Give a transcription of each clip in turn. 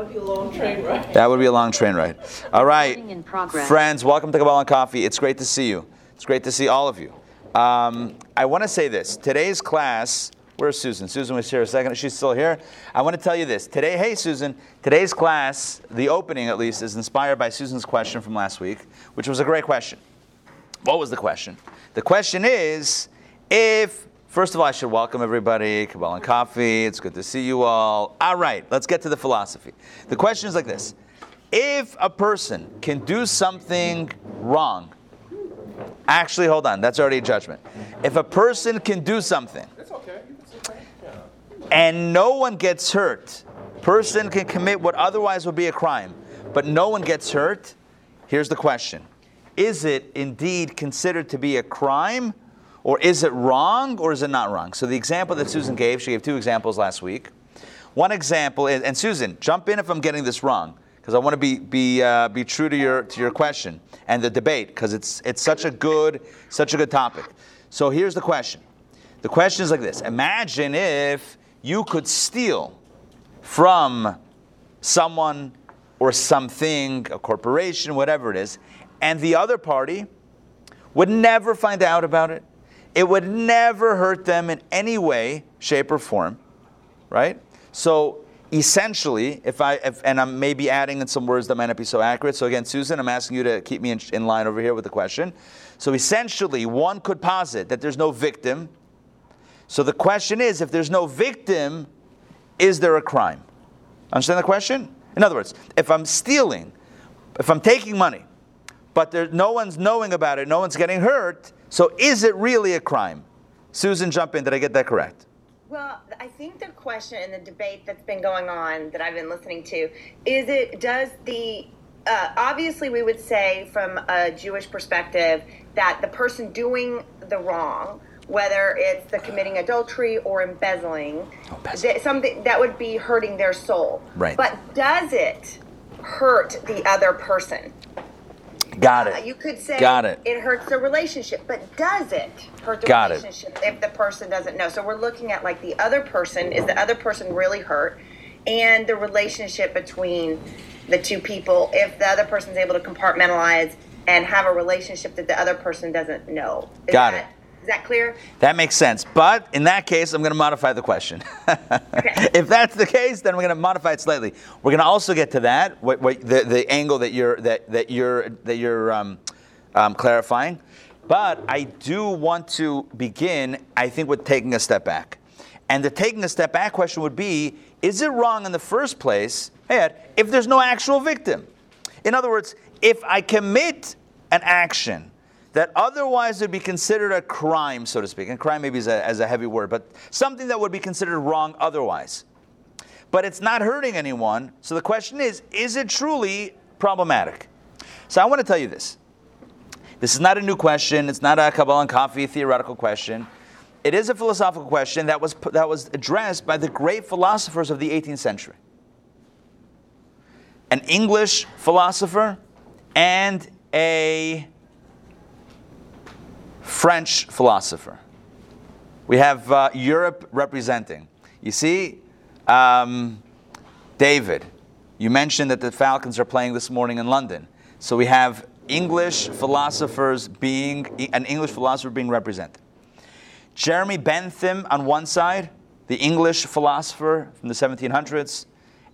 would be a long train ride. That would be a long train ride. All right, Recording in progress. friends, welcome to Kabbalah and Coffee. It's great to see you. It's great to see all of you. Um, I want to say this. Today's class, where's Susan? Susan was here a second. She's still here. I want to tell you this. Today, hey Susan, today's class, the opening at least, is inspired by Susan's question from last week, which was a great question. What was the question? The question is if, first of all, I should welcome everybody, Kabbalah and Coffee. It's good to see you all. All right, let's get to the philosophy. The question is like this If a person can do something wrong, actually, hold on, that's already a judgment. If a person can do something, and no one gets hurt, person can commit what otherwise would be a crime, but no one gets hurt, here's the question Is it indeed considered to be a crime, or is it wrong, or is it not wrong? So, the example that Susan gave, she gave two examples last week. One example is, and Susan, jump in if I'm getting this wrong, because I want to be be uh, be true to your to your question and the debate, because it's it's such a good such a good topic. So here's the question. The question is like this: Imagine if you could steal from someone or something, a corporation, whatever it is, and the other party would never find out about it. It would never hurt them in any way, shape, or form, right? So essentially, if I if, and I'm maybe adding in some words that might not be so accurate. So again, Susan, I'm asking you to keep me in, in line over here with the question. So essentially, one could posit that there's no victim. So the question is, if there's no victim, is there a crime? Understand the question? In other words, if I'm stealing, if I'm taking money, but there, no one's knowing about it, no one's getting hurt, so is it really a crime? Susan, jump in. Did I get that correct? Well, I think the question and the debate that's been going on that I've been listening to is it does the uh, obviously we would say from a Jewish perspective that the person doing the wrong, whether it's the committing adultery or embezzling, embezzling. that something that would be hurting their soul. Right. But does it hurt the other person? Got Uh, it. You could say Got it. it hurts the relationship, but does it hurt the Got it. relationship if the person doesn't know? So we're looking at like the other person, is the other person really hurt? And the relationship between the two people, if the other person's able to compartmentalize and have a relationship that the other person doesn't know. Is Got that, it. Is that clear? That makes sense. But in that case, I'm going to modify the question. if that's the case, then we're going to modify it slightly. We're going to also get to that, what, what, the, the angle that you're that, that you're that you're um, um, clarifying. But I do want to begin, I think, with taking a step back. And the taking a step back question would be: Is it wrong in the first place, Ed, if there's no actual victim? In other words, if I commit an action that otherwise would be considered a crime, so to speak, and crime maybe is a, as a heavy word, but something that would be considered wrong otherwise. But it's not hurting anyone, so the question is is it truly problematic? So I want to tell you this. This is not a new question, it's not a Kabbalah and coffee theoretical question. It is a philosophical question that was, that was addressed by the great philosophers of the 18th century an English philosopher and a French philosopher. We have uh, Europe representing. You see, um, David, you mentioned that the Falcons are playing this morning in London. So we have English philosophers being, an English philosopher being represented. Jeremy Bentham on one side, the English philosopher from the 1700s,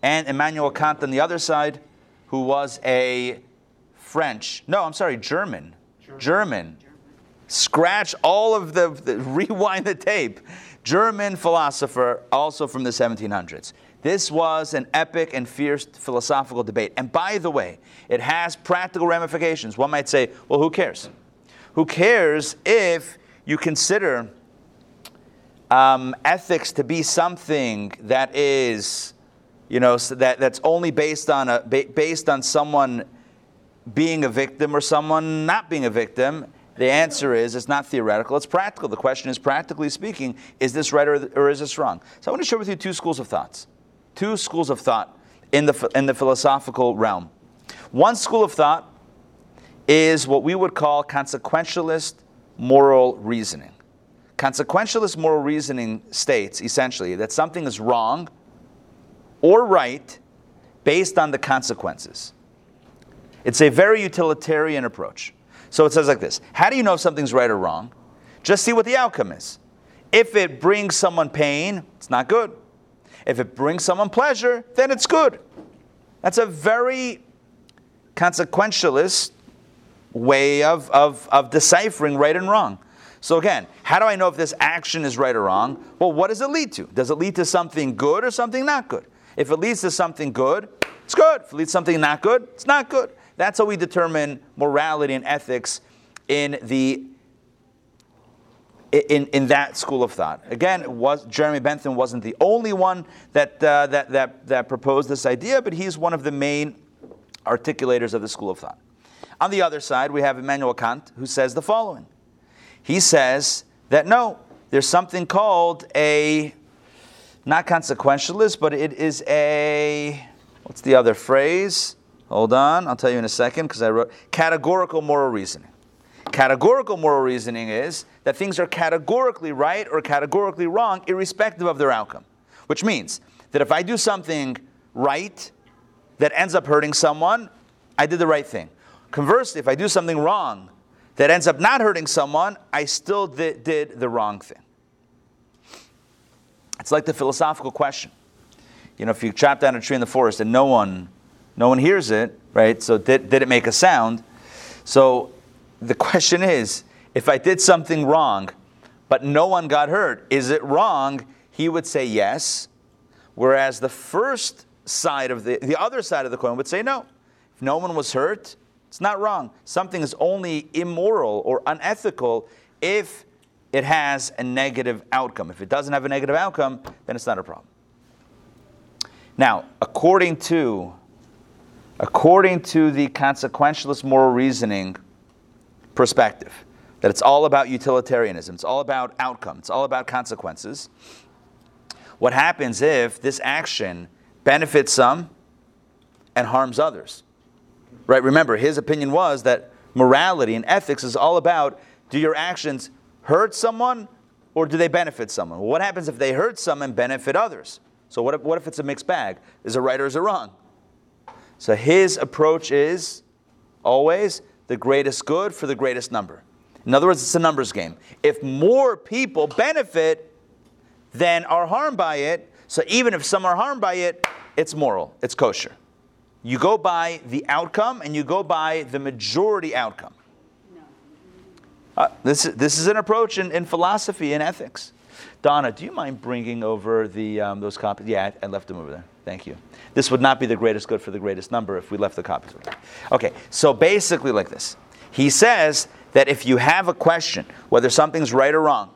and Immanuel Kant on the other side, who was a French, no, I'm sorry, German. German. Scratch all of the, the, rewind the tape. German philosopher, also from the 1700s. This was an epic and fierce philosophical debate. And by the way, it has practical ramifications. One might say, well, who cares? Who cares if you consider um, ethics to be something that is you know, that, that's only based on, a, based on someone being a victim or someone not being a victim, the answer is it's not theoretical, it's practical. The question is, practically speaking, is this right or, or is this wrong? So I want to share with you two schools of thoughts. Two schools of thought in the, in the philosophical realm. One school of thought is what we would call consequentialist moral reasoning. Consequentialist moral reasoning states essentially that something is wrong or right based on the consequences. It's a very utilitarian approach. So it says like this How do you know if something's right or wrong? Just see what the outcome is. If it brings someone pain, it's not good. If it brings someone pleasure, then it's good. That's a very consequentialist way of, of, of deciphering right and wrong. So again, how do I know if this action is right or wrong? Well, what does it lead to? Does it lead to something good or something not good? If it leads to something good, it's good. If it leads to something not good, it's not good. That's how we determine morality and ethics in the in, in that school of thought. Again, was, Jeremy Bentham wasn't the only one that, uh, that, that, that proposed this idea, but he's one of the main articulators of the school of thought. On the other side, we have Immanuel Kant, who says the following. He says that no, there's something called a, not consequentialist, but it is a, what's the other phrase? Hold on, I'll tell you in a second because I wrote categorical moral reasoning. Categorical moral reasoning is that things are categorically right or categorically wrong, irrespective of their outcome. Which means that if I do something right that ends up hurting someone, I did the right thing. Conversely, if I do something wrong that ends up not hurting someone, I still did, did the wrong thing. It's like the philosophical question. You know, if you chop down a tree in the forest and no one, no one hears it, right? So did, did it make a sound? So the question is, if I did something wrong, but no one got hurt, is it wrong? He would say yes. Whereas the first side of the, the other side of the coin would say no. If no one was hurt, it's not wrong. Something is only immoral or unethical if it has a negative outcome. If it doesn't have a negative outcome, then it's not a problem. Now, according to according to the consequentialist moral reasoning perspective, that it's all about utilitarianism, it's all about outcome, it's all about consequences. What happens if this action benefits some and harms others? Right? Remember, his opinion was that morality and ethics is all about do your actions hurt someone or do they benefit someone? Well, what happens if they hurt some and benefit others? So, what if, what if it's a mixed bag? Is it right or is it wrong? So, his approach is always the greatest good for the greatest number. In other words, it's a numbers game. If more people benefit than are harmed by it, so even if some are harmed by it, it's moral, it's kosher. You go by the outcome and you go by the majority outcome. Uh, this, this is an approach in, in philosophy and ethics. Donna, do you mind bringing over the, um, those copies? Yeah, I, I left them over there. Thank you. This would not be the greatest good for the greatest number if we left the copies. Okay, so basically, like this. He says that if you have a question, whether something's right or wrong,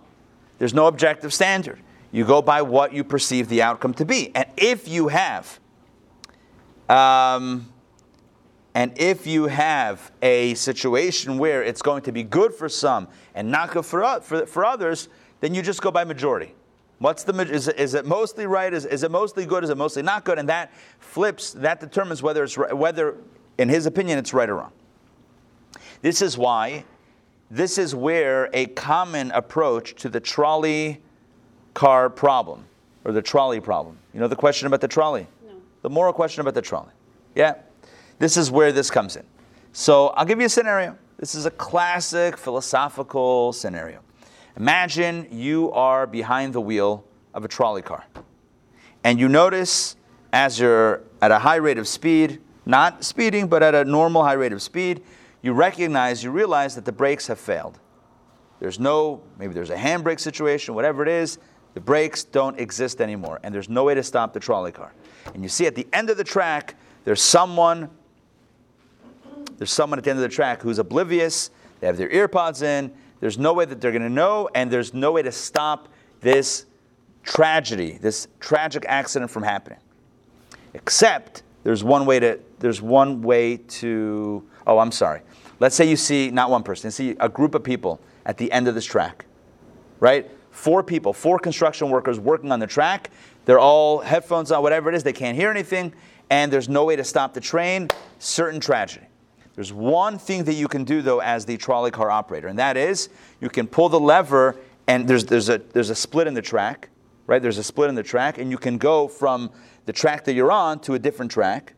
there's no objective standard. You go by what you perceive the outcome to be. And if you have, um, and if you have a situation where it's going to be good for some and not good for, for, for others, then you just go by majority. What's the is it, is it mostly right? Is, is it mostly good? Is it mostly not good? And that flips. That determines whether it's whether, in his opinion, it's right or wrong. This is why. This is where a common approach to the trolley car problem or the trolley problem. You know the question about the trolley. No. The moral question about the trolley. Yeah. This is where this comes in. So I'll give you a scenario. This is a classic philosophical scenario. Imagine you are behind the wheel of a trolley car, and you notice as you're at a high rate of speed, not speeding, but at a normal high rate of speed, you recognize, you realize that the brakes have failed. There's no, maybe there's a handbrake situation, whatever it is, the brakes don't exist anymore, and there's no way to stop the trolley car. And you see at the end of the track, there's someone, there's someone at the end of the track who's oblivious, they have their earpods in, there's no way that they're going to know, and there's no way to stop this tragedy, this tragic accident from happening. Except there's one way to there's one way to oh I'm sorry. Let's say you see not one person, you see a group of people at the end of this track. Right? Four people, four construction workers working on the track. They're all headphones on, whatever it is, they can't hear anything, and there's no way to stop the train. Certain tragedy. There's one thing that you can do though as the trolley car operator, and that is you can pull the lever and there's, there's, a, there's a split in the track, right? There's a split in the track, and you can go from the track that you're on to a different track,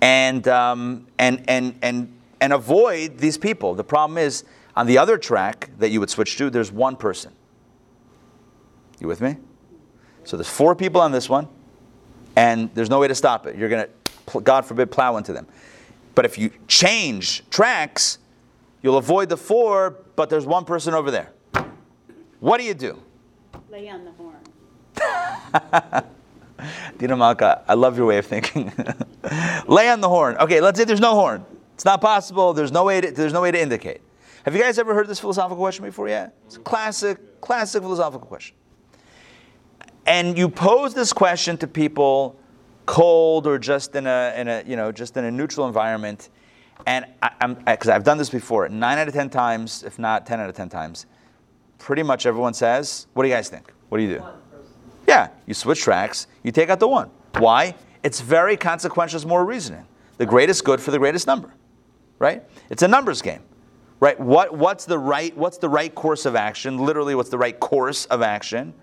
and um, and and and and avoid these people. The problem is on the other track that you would switch to, there's one person. You with me? So there's four people on this one, and there's no way to stop it. You're gonna, God forbid, plow into them. But if you change tracks, you'll avoid the four, but there's one person over there. What do you do? Lay on the horn. Dina Malka, I love your way of thinking. Lay on the horn. Okay, let's say there's no horn. It's not possible. There's no way to, there's no way to indicate. Have you guys ever heard this philosophical question before yet? It's a classic, classic philosophical question. And you pose this question to people cold or just in a, in a you know, just in a neutral environment. And I, I'm, because I've done this before, nine out of 10 times, if not 10 out of 10 times, pretty much everyone says, what do you guys think? What do you do? Yeah, you switch tracks, you take out the one. Why? It's very consequential, it's more reasoning. The greatest good for the greatest number, right? It's a numbers game, right? What, what's, the right, what's the right course of action? Literally, what's the right course of action?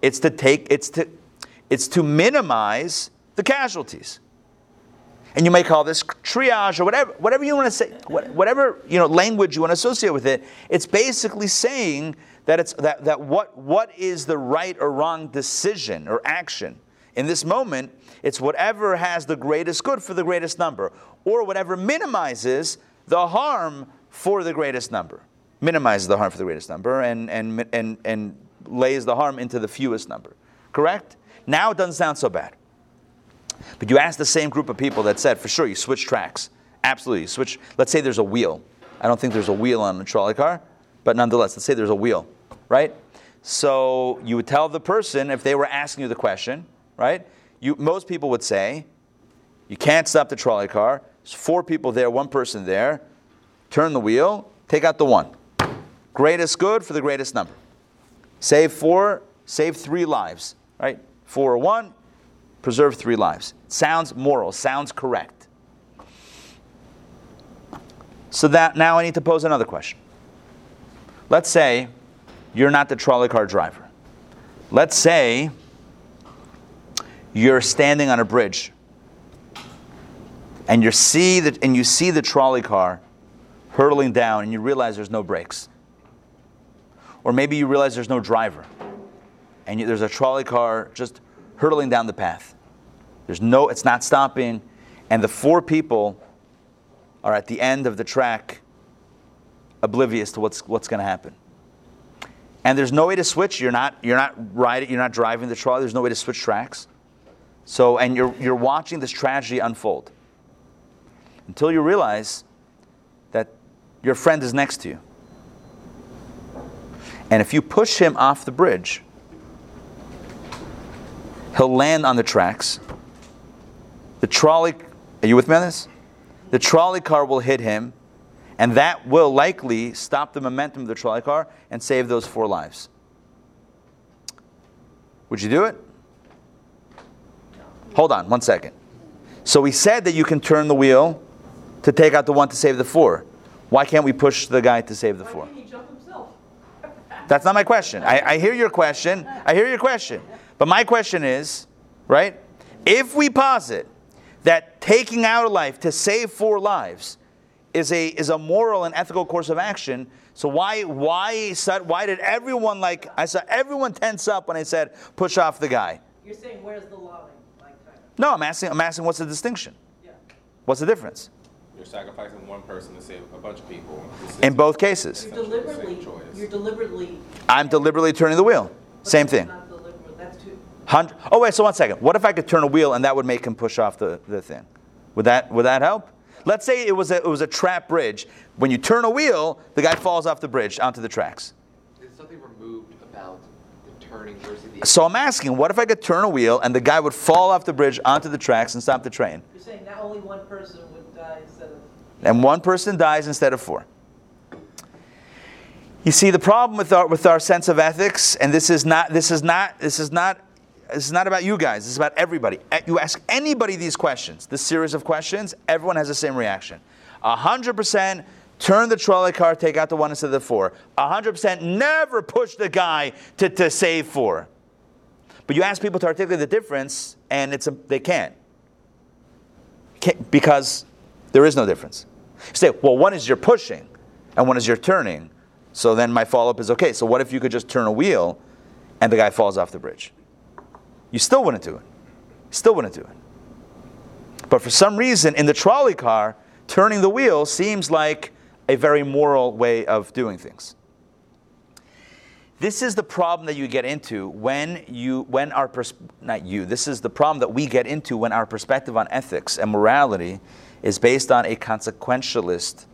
It's to take, it's to, it's to minimize the casualties. And you may call this triage or whatever, whatever you want to say, whatever you know, language you want to associate with it. It's basically saying that it's that, that what, what is the right or wrong decision or action in this moment it's whatever has the greatest good for the greatest number or whatever minimizes the harm for the greatest number minimizes the harm for the greatest number and, and, and, and lays the harm into the fewest number correct now it doesn't sound so bad but you ask the same group of people that said for sure you switch tracks absolutely you switch let's say there's a wheel i don't think there's a wheel on a trolley car but nonetheless, let's say there's a wheel, right? So you would tell the person if they were asking you the question, right? You, most people would say, you can't stop the trolley car. There's four people there, one person there. Turn the wheel, take out the one. Greatest good for the greatest number. Save four, save three lives, right? Four or one, preserve three lives. Sounds moral, sounds correct. So that now I need to pose another question. Let's say you're not the trolley car driver. Let's say you're standing on a bridge and you see the, and you see the trolley car hurtling down and you realize there's no brakes. Or maybe you realize there's no driver and you, there's a trolley car just hurtling down the path. There's no, it's not stopping, and the four people are at the end of the track oblivious to what's, what's going to happen. And there's no way to switch. You're not, you're not riding, you're not driving the trolley. There's no way to switch tracks. So, and you're, you're watching this tragedy unfold until you realize that your friend is next to you. And if you push him off the bridge, he'll land on the tracks. The trolley, are you with me on this? The trolley car will hit him and that will likely stop the momentum of the trolley car and save those four lives. Would you do it? Hold on, one second. So we said that you can turn the wheel to take out the one to save the four. Why can't we push the guy to save the four? That's not my question. I, I hear your question. I hear your question. But my question is, right? If we posit that taking out a life to save four lives is a, is a moral and ethical course of action. So why, why, why did everyone like, I saw everyone tense up when I said, push off the guy. You're saying, where's the line? Like, no, I'm asking, I'm asking what's the distinction? Yeah. What's the difference? You're sacrificing one person to save a bunch of people. In both cases. You're deliberately, you're deliberately. I'm deliberately turning the wheel. Same thing. Hundred, oh wait, so one second. What if I could turn a wheel and that would make him push off the, the thing? Would that, would that help? Let's say it was a, it was a trap bridge. When you turn a wheel, the guy falls off the bridge onto the tracks. Is something removed about the turning versus the. So I'm asking, what if I could turn a wheel and the guy would fall off the bridge onto the tracks and stop the train? You're saying that only one person would die instead of. And one person dies instead of four. You see, the problem with our, with our sense of ethics, and this is not, this is not, this is not this is not about you guys, this is about everybody. Uh, you ask anybody these questions, this series of questions, everyone has the same reaction. 100% turn the trolley car, take out the one instead of the four. 100% never push the guy to, to save four. But you ask people to articulate the difference, and it's a, they can't. Can't- because there is no difference. You say, well, one is you're pushing and one is you're turning. So then my follow up is okay, so what if you could just turn a wheel and the guy falls off the bridge? You still wouldn't do it. Still wouldn't do it. But for some reason, in the trolley car, turning the wheel seems like a very moral way of doing things. This is the problem that you get into when you, when our, pers- not you, this is the problem that we get into when our perspective on ethics and morality is based on a consequentialist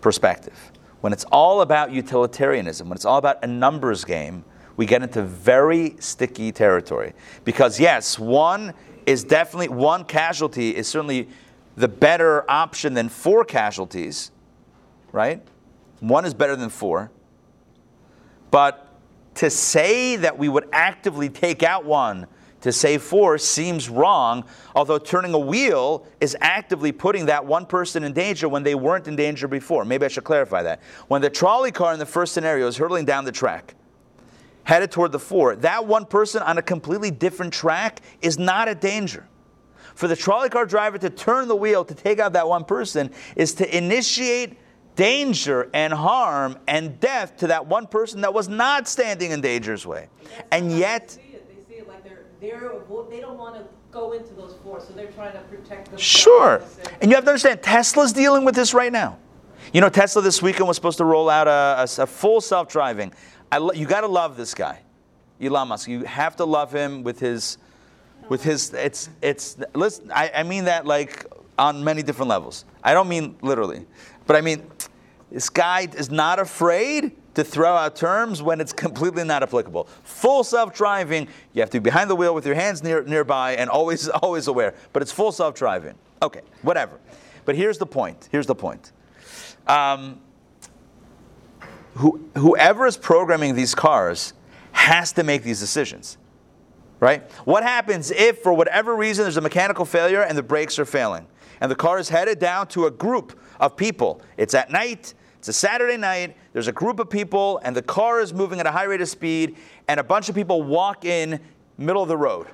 perspective. When it's all about utilitarianism, when it's all about a numbers game, we get into very sticky territory. Because, yes, one is definitely, one casualty is certainly the better option than four casualties, right? One is better than four. But to say that we would actively take out one to save four seems wrong, although turning a wheel is actively putting that one person in danger when they weren't in danger before. Maybe I should clarify that. When the trolley car in the first scenario is hurtling down the track, headed toward the four, that one person on a completely different track is not a danger. For the trolley car driver to turn the wheel to take out that one person is to initiate danger and harm and death to that one person that was not standing in danger's way. And yet, They see it, they see it like they're, they're, they don't want to go into those four, so they're trying to protect themselves. Sure. and- And you have to understand, Tesla's dealing with this right now. You know, Tesla this weekend was supposed to roll out a, a- a full self driving. Lo- you got to love this guy, Elon Musk. You have to love him with his, with his. It's it's. Listen, I, I mean that like on many different levels. I don't mean literally, but I mean this guy is not afraid to throw out terms when it's completely not applicable. Full self-driving, you have to be behind the wheel with your hands near, nearby and always always aware. But it's full self-driving. Okay, whatever. But here's the point. Here's the point. Um, who, whoever is programming these cars has to make these decisions, right? What happens if, for whatever reason, there's a mechanical failure and the brakes are failing, and the car is headed down to a group of people? It's at night. It's a Saturday night. There's a group of people, and the car is moving at a high rate of speed, and a bunch of people walk in middle of the road.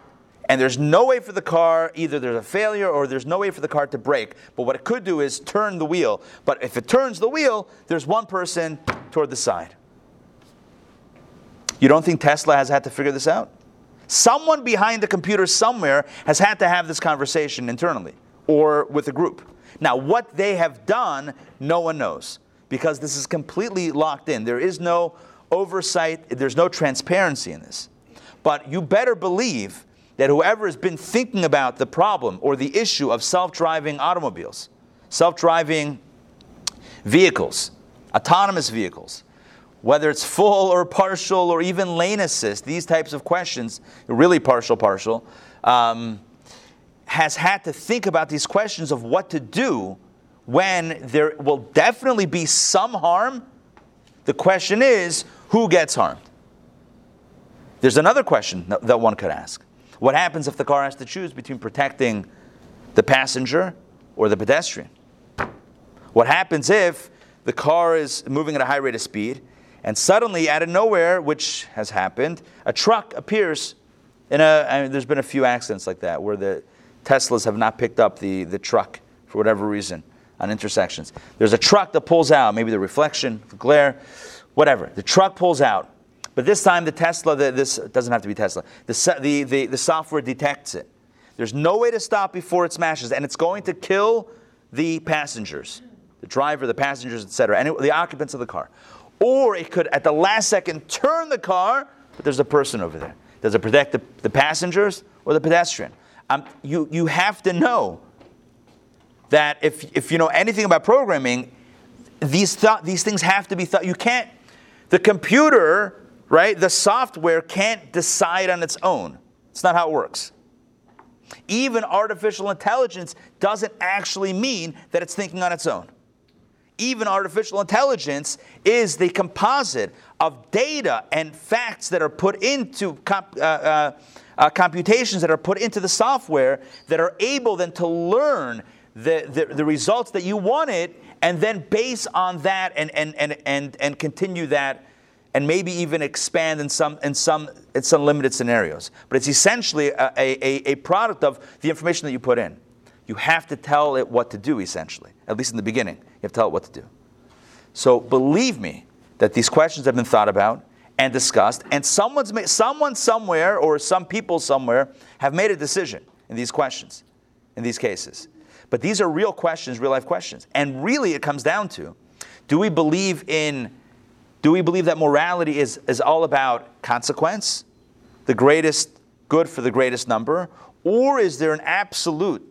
And there's no way for the car, either there's a failure or there's no way for the car to brake. But what it could do is turn the wheel. But if it turns the wheel, there's one person toward the side. You don't think Tesla has had to figure this out? Someone behind the computer somewhere has had to have this conversation internally or with a group. Now, what they have done, no one knows because this is completely locked in. There is no oversight, there's no transparency in this. But you better believe that whoever has been thinking about the problem or the issue of self driving automobiles, self driving vehicles, autonomous vehicles, whether it's full or partial or even lane assist, these types of questions, really partial, partial, um, has had to think about these questions of what to do when there will definitely be some harm. The question is, who gets harmed? There's another question that that one could ask. What happens if the car has to choose between protecting the passenger or the pedestrian? What happens if the car is moving at a high rate of speed and suddenly, out of nowhere, which has happened, a truck appears in a. I mean, there's been a few accidents like that where the Teslas have not picked up the, the truck for whatever reason on intersections. There's a truck that pulls out, maybe the reflection, the glare, whatever. The truck pulls out. But this time, the Tesla, the, this doesn't have to be Tesla, the, the, the, the software detects it. There's no way to stop before it smashes, and it's going to kill the passengers, the driver, the passengers, etc., and it- the occupants of the car. Or it could, at the last second, turn the car, but there's a person over there. Does it protect the, the passengers or the pedestrian? Um, you, you have to know that if, if you know anything about programming, these, th- these things have to be thought. You can't, the computer, right, the software can't decide on its own. It's not how it works. Even artificial intelligence doesn't actually mean that it's thinking on its own. Even artificial intelligence is the composite of data and facts that are put into comp- uh, uh, uh, computations that are put into the software that are able then to learn the, the, the results that you wanted and then base on that and, and, and, and, and continue that and maybe even expand in some, in some, in some limited scenarios. But it's essentially a, a, a product of the information that you put in. you have to tell it what to do, essentially. At least in the beginning, you have to tell it what to do. So believe me that these questions have been thought about and discussed, and someone's made, someone somewhere or some people somewhere have made a decision in these questions, in these cases. But these are real questions, real life questions. And really, it comes down to do we believe in, do we believe that morality is, is all about consequence, the greatest good for the greatest number, or is there an absolute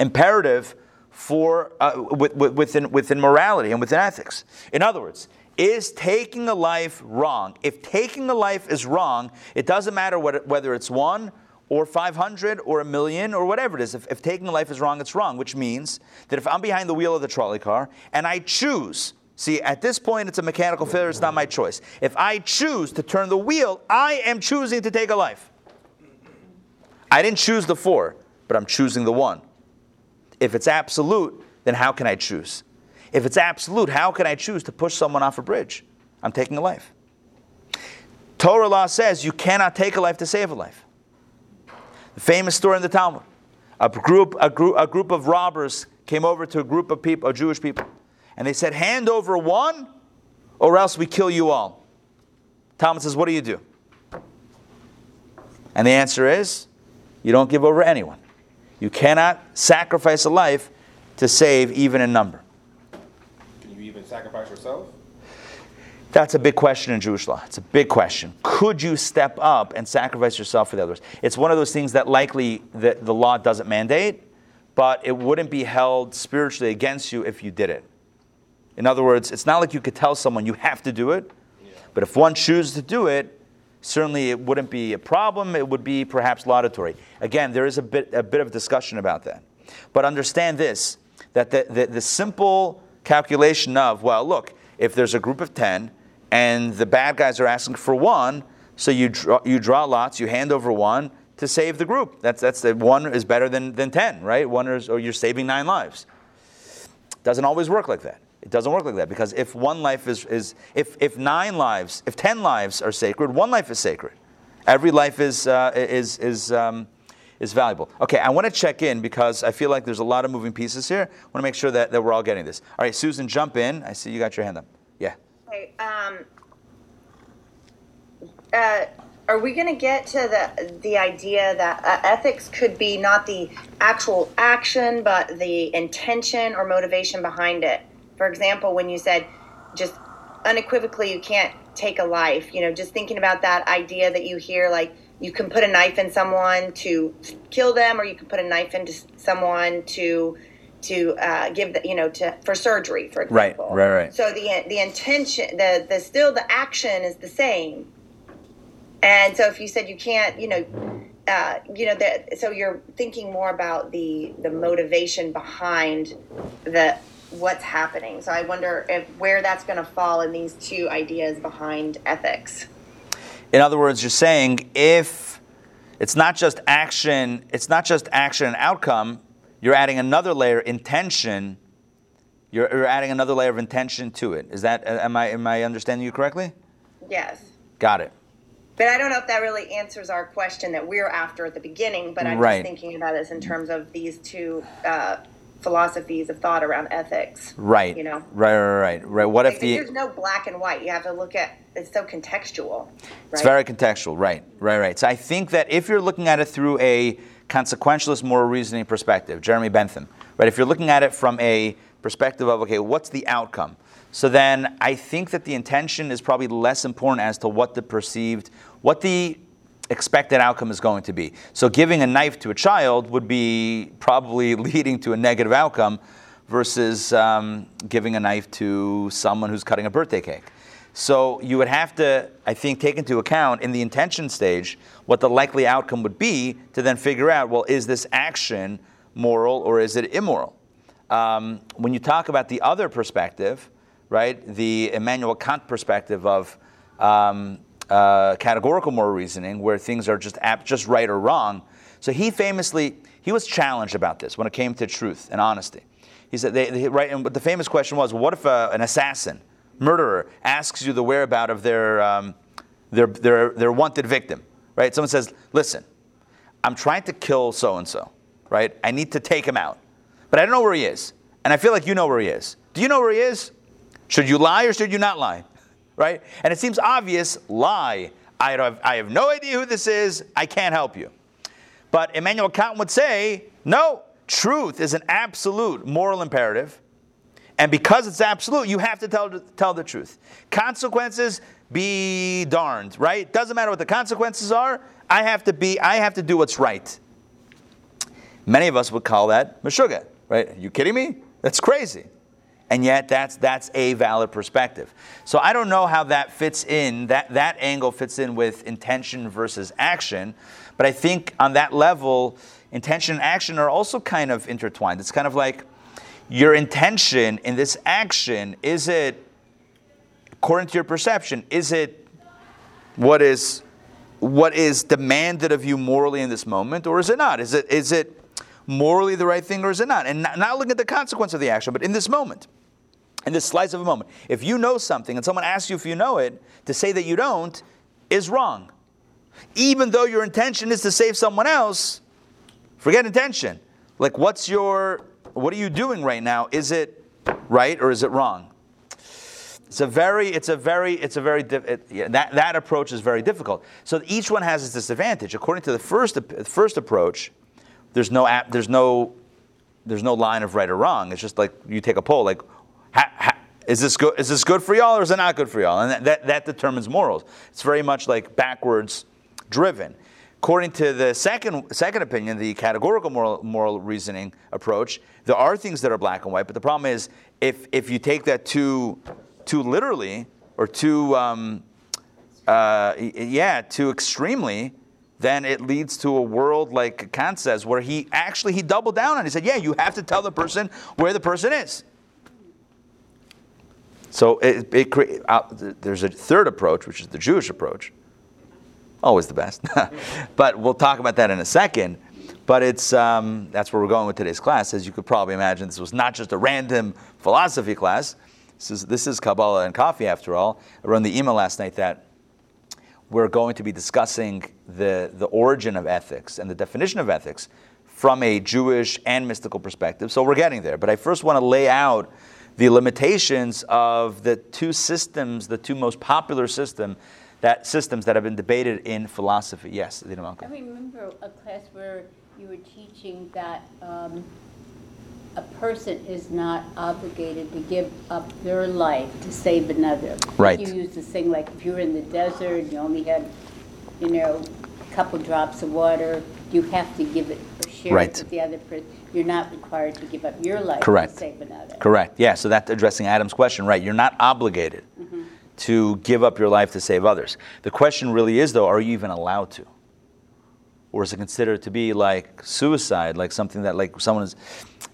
imperative for, uh, with, with, within, within morality and within ethics? In other words, is taking a life wrong? If taking a life is wrong, it doesn't matter what, whether it's one or 500 or a million or whatever it is. If, if taking a life is wrong, it's wrong, which means that if I'm behind the wheel of the trolley car and I choose, see, at this point it's a mechanical failure, it's not my choice. If I choose to turn the wheel, I am choosing to take a life. I didn't choose the four, but I'm choosing the one. If it's absolute, then how can I choose? If it's absolute, how can I choose to push someone off a bridge? I'm taking a life. Torah law says you cannot take a life to save a life. The famous story in the Talmud. A group, a group, a group of robbers came over to a group of people, of Jewish people, and they said, Hand over one, or else we kill you all. Talmud says, What do you do? And the answer is, You don't give over anyone. You cannot sacrifice a life to save even a number. Can you even sacrifice yourself? That's a big question in Jewish law. It's a big question. Could you step up and sacrifice yourself for the others? It's one of those things that likely the, the law doesn't mandate, but it wouldn't be held spiritually against you if you did it. In other words, it's not like you could tell someone you have to do it, but if one chooses to do it, certainly it wouldn't be a problem. It would be perhaps laudatory. Again, there is a bit, a bit of discussion about that. But understand this that the, the, the simple calculation of, well, look, if there's a group of 10 and the bad guys are asking for one, so you draw, you draw lots, you hand over one to save the group. That's, that's the one is better than, than 10, right? One is, or you're saving nine lives. Doesn't always work like that. It doesn't work like that because if one life is, is if, if nine lives, if 10 lives are sacred, one life is sacred. Every life is, uh, is, is, um, is valuable. Okay, I want to check in because I feel like there's a lot of moving pieces here. I want to make sure that, that we're all getting this. All right, Susan, jump in. I see you got your hand up. Yeah. Okay, um, uh, are we going to get to the the idea that uh, ethics could be not the actual action, but the intention or motivation behind it? For example, when you said just unequivocally you can't take a life, you know, just thinking about that idea that you hear like you can put a knife in someone to kill them, or you can put a knife into someone to to uh, give the, you know to for surgery, for example. Right, right, right. So the the intention, the the still the action is the same. And so if you said you can't, you know, uh, you know that, so you're thinking more about the the motivation behind the what's happening. So I wonder if where that's going to fall in these two ideas behind ethics. In other words, you're saying if it's not just action, it's not just action and outcome, you're adding another layer, intention. You're, you're adding another layer of intention to it. Is that am I am I understanding you correctly? Yes. Got it. But I don't know if that really answers our question that we're after at the beginning. But I'm Right. just thinking about this in terms of these two uh, philosophies of thought around ethics. Right. You know. Right, right, right, right. What if the there's no black and white. You have to look at it's so contextual. Right? It's very contextual, right, right, right. So I think that if you're looking at it through a consequentialist moral reasoning perspective, Jeremy Bentham, right, if you're looking at it from a perspective of, okay, what's the outcome? So then I think that the intention is probably less important as to what the perceived, what the expected outcome is going to be. So giving a knife to a child would be probably leading to a negative outcome versus um, giving a knife to someone who's cutting a birthday cake. So you would have to, I think, take into account in the intention stage what the likely outcome would be to then figure out, well, is this action moral or is it immoral? Um, when you talk about the other perspective, right, the Immanuel Kant perspective of um, uh, categorical moral reasoning, where things are just ap- just right or wrong. So he famously he was challenged about this when it came to truth and honesty. He said, they, they, right, and the famous question was, what if a, an assassin, murderer, asks you the whereabout of their, um, their, their, their wanted victim, right? Someone says, listen, I'm trying to kill so and so. right? I need to take him out. But I don't know where he is. And I feel like you know where he is. Do you know where he is? Should you lie or should you not lie? Right? And it seems obvious lie. I have, I have no idea who this is. I can't help you. But Immanuel Kant would say, no, truth is an absolute moral imperative. And because it's absolute, you have to tell, tell the truth. Consequences, be darned, right? Doesn't matter what the consequences are. I have to be, I have to do what's right. Many of us would call that meshuggah, right? Are you kidding me? That's crazy. And yet that's that's a valid perspective. So I don't know how that fits in, that, that angle fits in with intention versus action, but I think on that level, intention and action are also kind of intertwined. It's kind of like your intention in this action, is it according to your perception, is it what is what is demanded of you morally in this moment, or is it not? Is it is it morally the right thing, or is it not? And not, not looking at the consequence of the action, but in this moment, in this slice of a moment. If you know something and someone asks you if you know it, to say that you don't is wrong. Even though your intention is to save someone else, forget intention. Like, what's your, what are you doing right now? Is it right or is it wrong? It's a very, it's a very, it's a very, it, yeah, that, that approach is very difficult. So each one has its disadvantage. According to the first, first approach, there's no, there's no, there's no line of right or wrong. It's just like you take a poll, like, is this good? Is this good for y'all or is it not good for y'all? And that, that, that determines morals. It's very much like backwards driven. According to the second, second opinion, the categorical moral, moral reasoning approach, there are things that are black and white, but the problem is if, if you take that too, too literally or too, um, uh, yeah, too extremely, then it leads to a world like Kant says, where he actually he doubled down and He said, "Yeah, you have to tell the person where the person is." So it, it, uh, there's a third approach, which is the Jewish approach, always the best. but we'll talk about that in a second. But it's um, that's where we're going with today's class. As you could probably imagine, this was not just a random philosophy class. This is this is Kabbalah and coffee, after all. I wrote the email last night that we're going to be discussing the, the origin of ethics and the definition of ethics from a Jewish and mystical perspective. So we're getting there. But I first want to lay out the limitations of the two systems, the two most popular system, that systems that have been debated in philosophy. Yes, I remember a class where you were teaching that um, a person is not obligated to give up their life to save another. Right. You use this thing like if you're in the desert, you only had, you know, a couple drops of water, you have to give it share right. it with the other person. You're not required to give up your life Correct. to save another. Correct. Yeah. So that's addressing Adam's question, right? You're not obligated mm-hmm. to give up your life to save others. The question really is, though, are you even allowed to? Or is it considered to be like suicide, like something that like someone is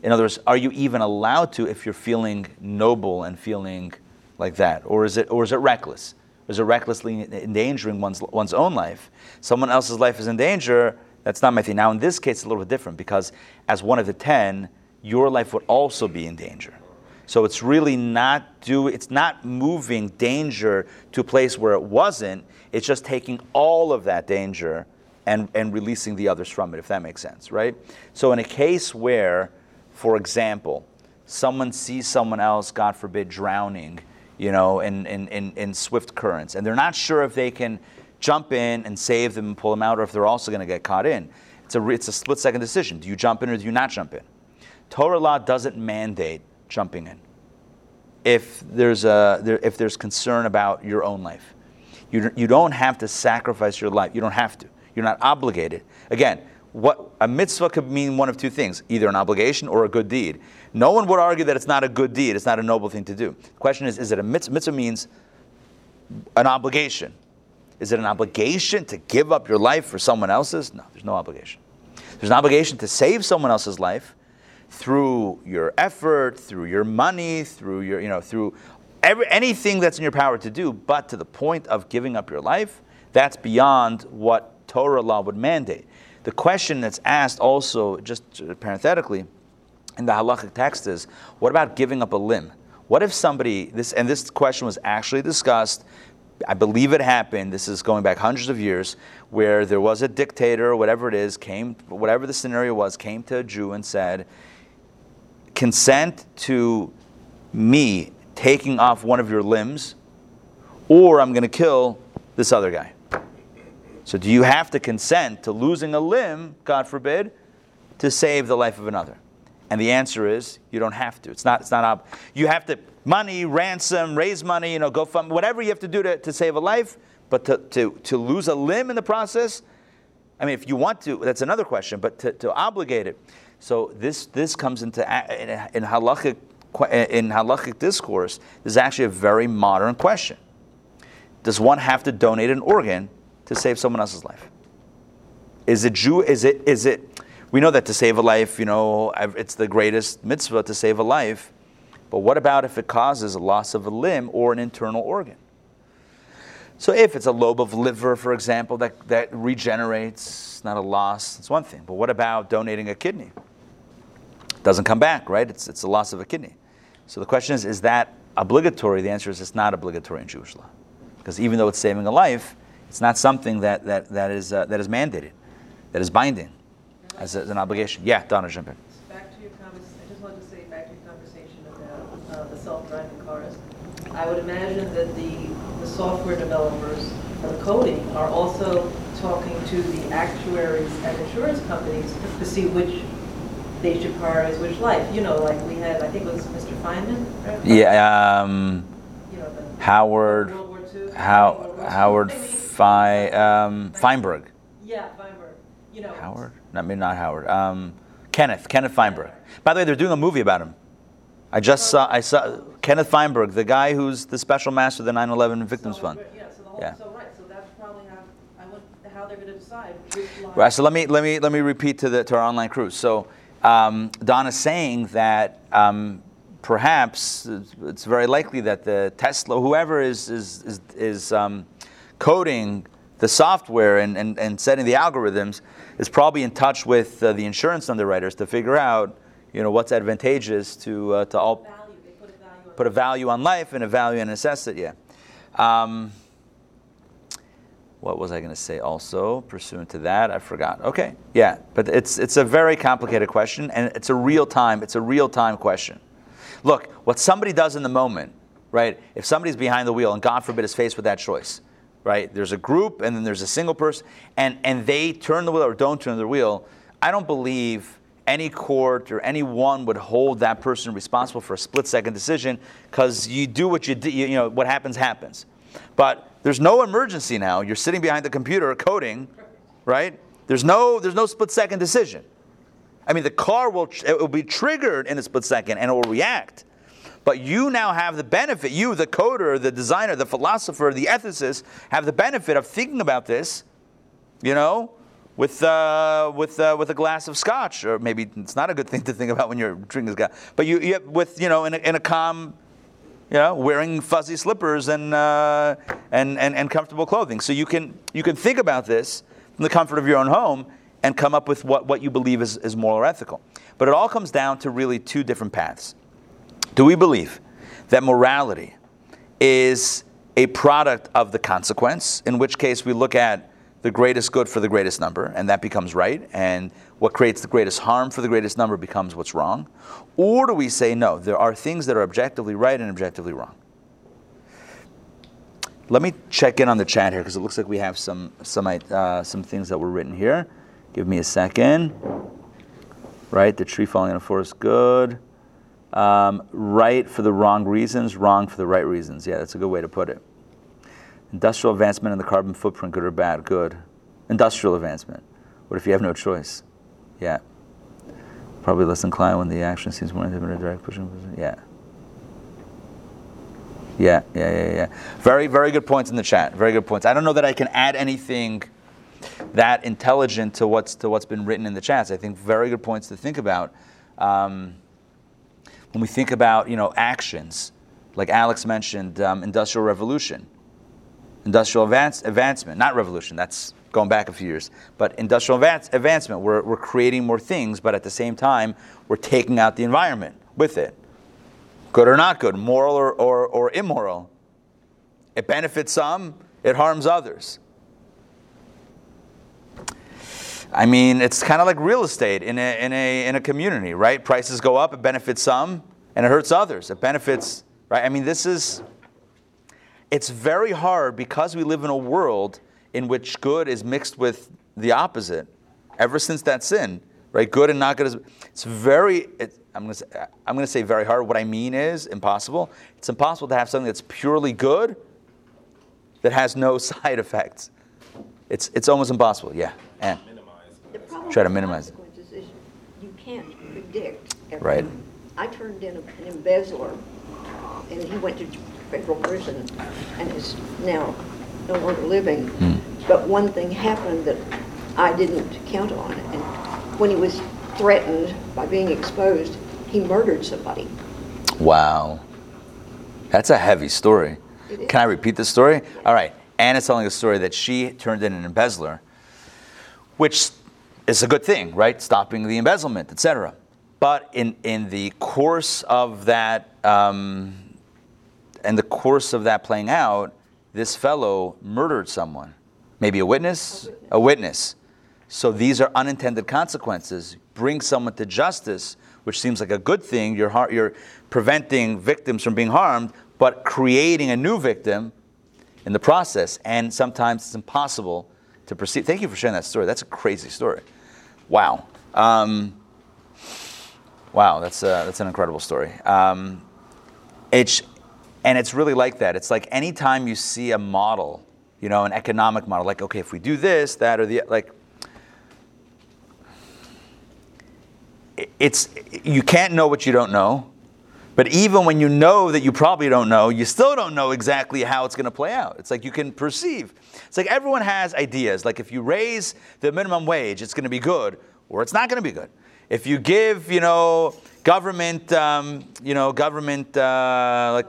in other words, are you even allowed to if you're feeling noble and feeling like that? Or is it, or is it reckless? Is it recklessly endangering one's, one's own life? Someone else's life is in danger, that's not my thing. Now, in this case, it's a little bit different because as one of the ten, your life would also be in danger. So it's really not do it's not moving danger to a place where it wasn't. It's just taking all of that danger and, and releasing the others from it, if that makes sense, right? So in a case where for example, someone sees someone else, God forbid, drowning, you know, in, in, in, in swift currents, and they're not sure if they can jump in and save them and pull them out, or if they're also going to get caught in. It's a, it's a split second decision. Do you jump in or do you not jump in? Torah law doesn't mandate jumping in if there's, a, there, if there's concern about your own life. You, you don't have to sacrifice your life. You don't have to. You're not obligated. Again, what a mitzvah could mean one of two things either an obligation or a good deed no one would argue that it's not a good deed it's not a noble thing to do the question is is it a mitzvah mitzvah means an obligation is it an obligation to give up your life for someone else's? No there's no obligation. There's an obligation to save someone else's life through your effort through your money through your you know through every, anything that's in your power to do but to the point of giving up your life that's beyond what torah law would mandate. The question that's asked also, just parenthetically, in the halachic text is, what about giving up a limb? What if somebody, this, and this question was actually discussed I believe it happened. This is going back hundreds of years, where there was a dictator, or whatever it is, came, whatever the scenario was, came to a Jew and said, "Consent to me taking off one of your limbs, or I'm going to kill this other guy." So, do you have to consent to losing a limb, God forbid, to save the life of another? And the answer is you don't have to. It's not. It's not. Ob- you have to money, ransom, raise money. You know, go fund whatever you have to do to, to save a life. But to, to, to lose a limb in the process, I mean, if you want to, that's another question. But to, to obligate it, so this this comes into in, in halachic in halachic discourse. This is actually a very modern question. Does one have to donate an organ to save someone else's life? Is it Jew? Is it is it? We know that to save a life, you know, it's the greatest mitzvah to save a life. But what about if it causes a loss of a limb or an internal organ? So if it's a lobe of liver, for example, that, that regenerates, not a loss, it's one thing. But what about donating a kidney? Doesn't come back, right? It's, it's a loss of a kidney. So the question is, is that obligatory? The answer is it's not obligatory in Jewish law. Because even though it's saving a life, it's not something that, that, that, is, uh, that is mandated, that is binding as, a- as an obligation. Yeah, Donna, jump in. Back to your convers, I just wanted to say, back to your conversation about uh, the self-driving cars. I would imagine that the, the software developers for the coding are also talking to the actuaries and insurance companies to see which they should prioritize which life. You know, like we had, I think it was Mr. Feynman, right? Yeah, um, You know, the Howard, World War II. How, World War Howard Fi, um, Feinberg. Yeah, Feinberg, you know. Howard? I mean, not Howard. Um, Kenneth, Kenneth Feinberg. By the way, they're doing a movie about him. I just saw, I saw Kenneth Feinberg, the guy who's the special master of the 9/11 Victims So, Fund. Yeah, so the whole, Yeah. so right, so that's probably how, I how they're gonna decide. Right. So let me let me let me repeat to the to our online crew. So um, Don is saying that um, perhaps it's- it's very likely that the Tesla, whoever is is is, is um, coding the software and, and, and setting the algorithms, is probably in touch with uh, the insurance underwriters to figure out, you know, what's advantageous to uh, to all put a value on. put a value on life and a value on necessity. Yeah. Um, what was I going to say? Also, pursuant to that, I forgot. Okay, yeah, but it's it's a very complicated question, and it's a real time. It's a real time question. Look, what somebody does in the moment, right? If somebody's behind the wheel, and God forbid is faced with that choice, right? There's a group, and then there's a single person, and and they turn the wheel or don't turn the wheel. I don't believe any court or anyone would hold that person responsible for a split second decision because you do what you do, you, know, what happens, happens. But there's no emergency now. You're sitting behind the computer coding, right? There's no, there's no split second decision. I mean, the car will, it will be triggered in a split second and it will react. But you now have the benefit, you, the coder, the designer, the philosopher, the ethicist, have the benefit of thinking about this, you know, with, uh, with, uh, with a glass of scotch. Or maybe it's not a good thing to think about when you're drinking scotch. But you, you with, you know, in a, in a calm, you know, wearing fuzzy slippers and, uh, and, and, and comfortable clothing. So you can, you can think about this from the comfort of your own home and come up with what, what you believe is, is moral or ethical. But it all comes down to really two different paths. Do we believe that morality is a product of the consequence, in which case we look at the greatest good for the greatest number, and that becomes right, and what creates the greatest harm for the greatest number becomes what's wrong? Or do we say, no, there are things that are objectively right and objectively wrong? Let me check in on the chat here because it looks like we have some some uh, some things that were written here. Give me a second. Right, the tree falling in a forest, good. Um, right for the wrong reasons, wrong for the right reasons. Yeah, that's a good way to put it. Industrial advancement and the carbon footprint, good or bad? Good. Industrial advancement. What if you have no choice? Yeah. Probably less inclined when the action seems more intimate direct pushing. Yeah. Yeah, yeah, yeah, yeah. Very, very good points in the chat. Very good points. I don't know that I can add anything that intelligent to what's to what's been written in the chats. I think very good points to think about. Um, when we think about you know actions, like Alex mentioned, um, industrial revolution, industrial advance, advancement, not revolution. That's going back a few years, but industrial advance, advancement. We're we're creating more things, but at the same time, we're taking out the environment with it. Good or not good, moral or, or, or immoral. It benefits some, it harms others. I mean, it's kind of like real estate in a, in, a, in a community, right? Prices go up, it benefits some, and it hurts others. It benefits, right? I mean, this is, it's very hard because we live in a world in which good is mixed with the opposite. Ever since that sin, right? Good and not good is, it's very, it, I'm going to I'm going to say very hard. What I mean is impossible. It's impossible to have something that's purely good that has no side effects. It's, it's almost impossible. Yeah. And Try to minimize it. consequences is you can't predict. Right. I turned in an embezzler, and he went to federal prison and is now no longer living. Hmm. But one thing happened that I didn't count on, and when he was threatened by being exposed, he murdered somebody. Wow. That's a heavy story. Can I repeat the story? All right. Anna's telling a story that she turned in an embezzler, which is a good thing, right? Stopping the embezzlement, etc. But in, in the course of that, um, in the course of that playing out, this fellow murdered someone, maybe a witness, a witness. So these are unintended consequences. Bring someone to justice, which seems like a good thing. You're, har- you're preventing victims from being harmed, but creating a new victim in the process. And sometimes it's impossible to proceed. Thank you for sharing that story. That's a crazy story. Wow. Um, wow, that's, a, that's an incredible story. Um, it's, and it's really like that. It's like anytime you see a model, you know, an economic model, like, okay, if we do this, that, or the, like, it's, you can't know what you don't know. But even when you know that you probably don't know, you still don't know exactly how it's going to play out. It's like you can perceive. It's like everyone has ideas. Like if you raise the minimum wage, it's going to be good, or it's not going to be good. If you give, you know, government, um, you know, government uh, like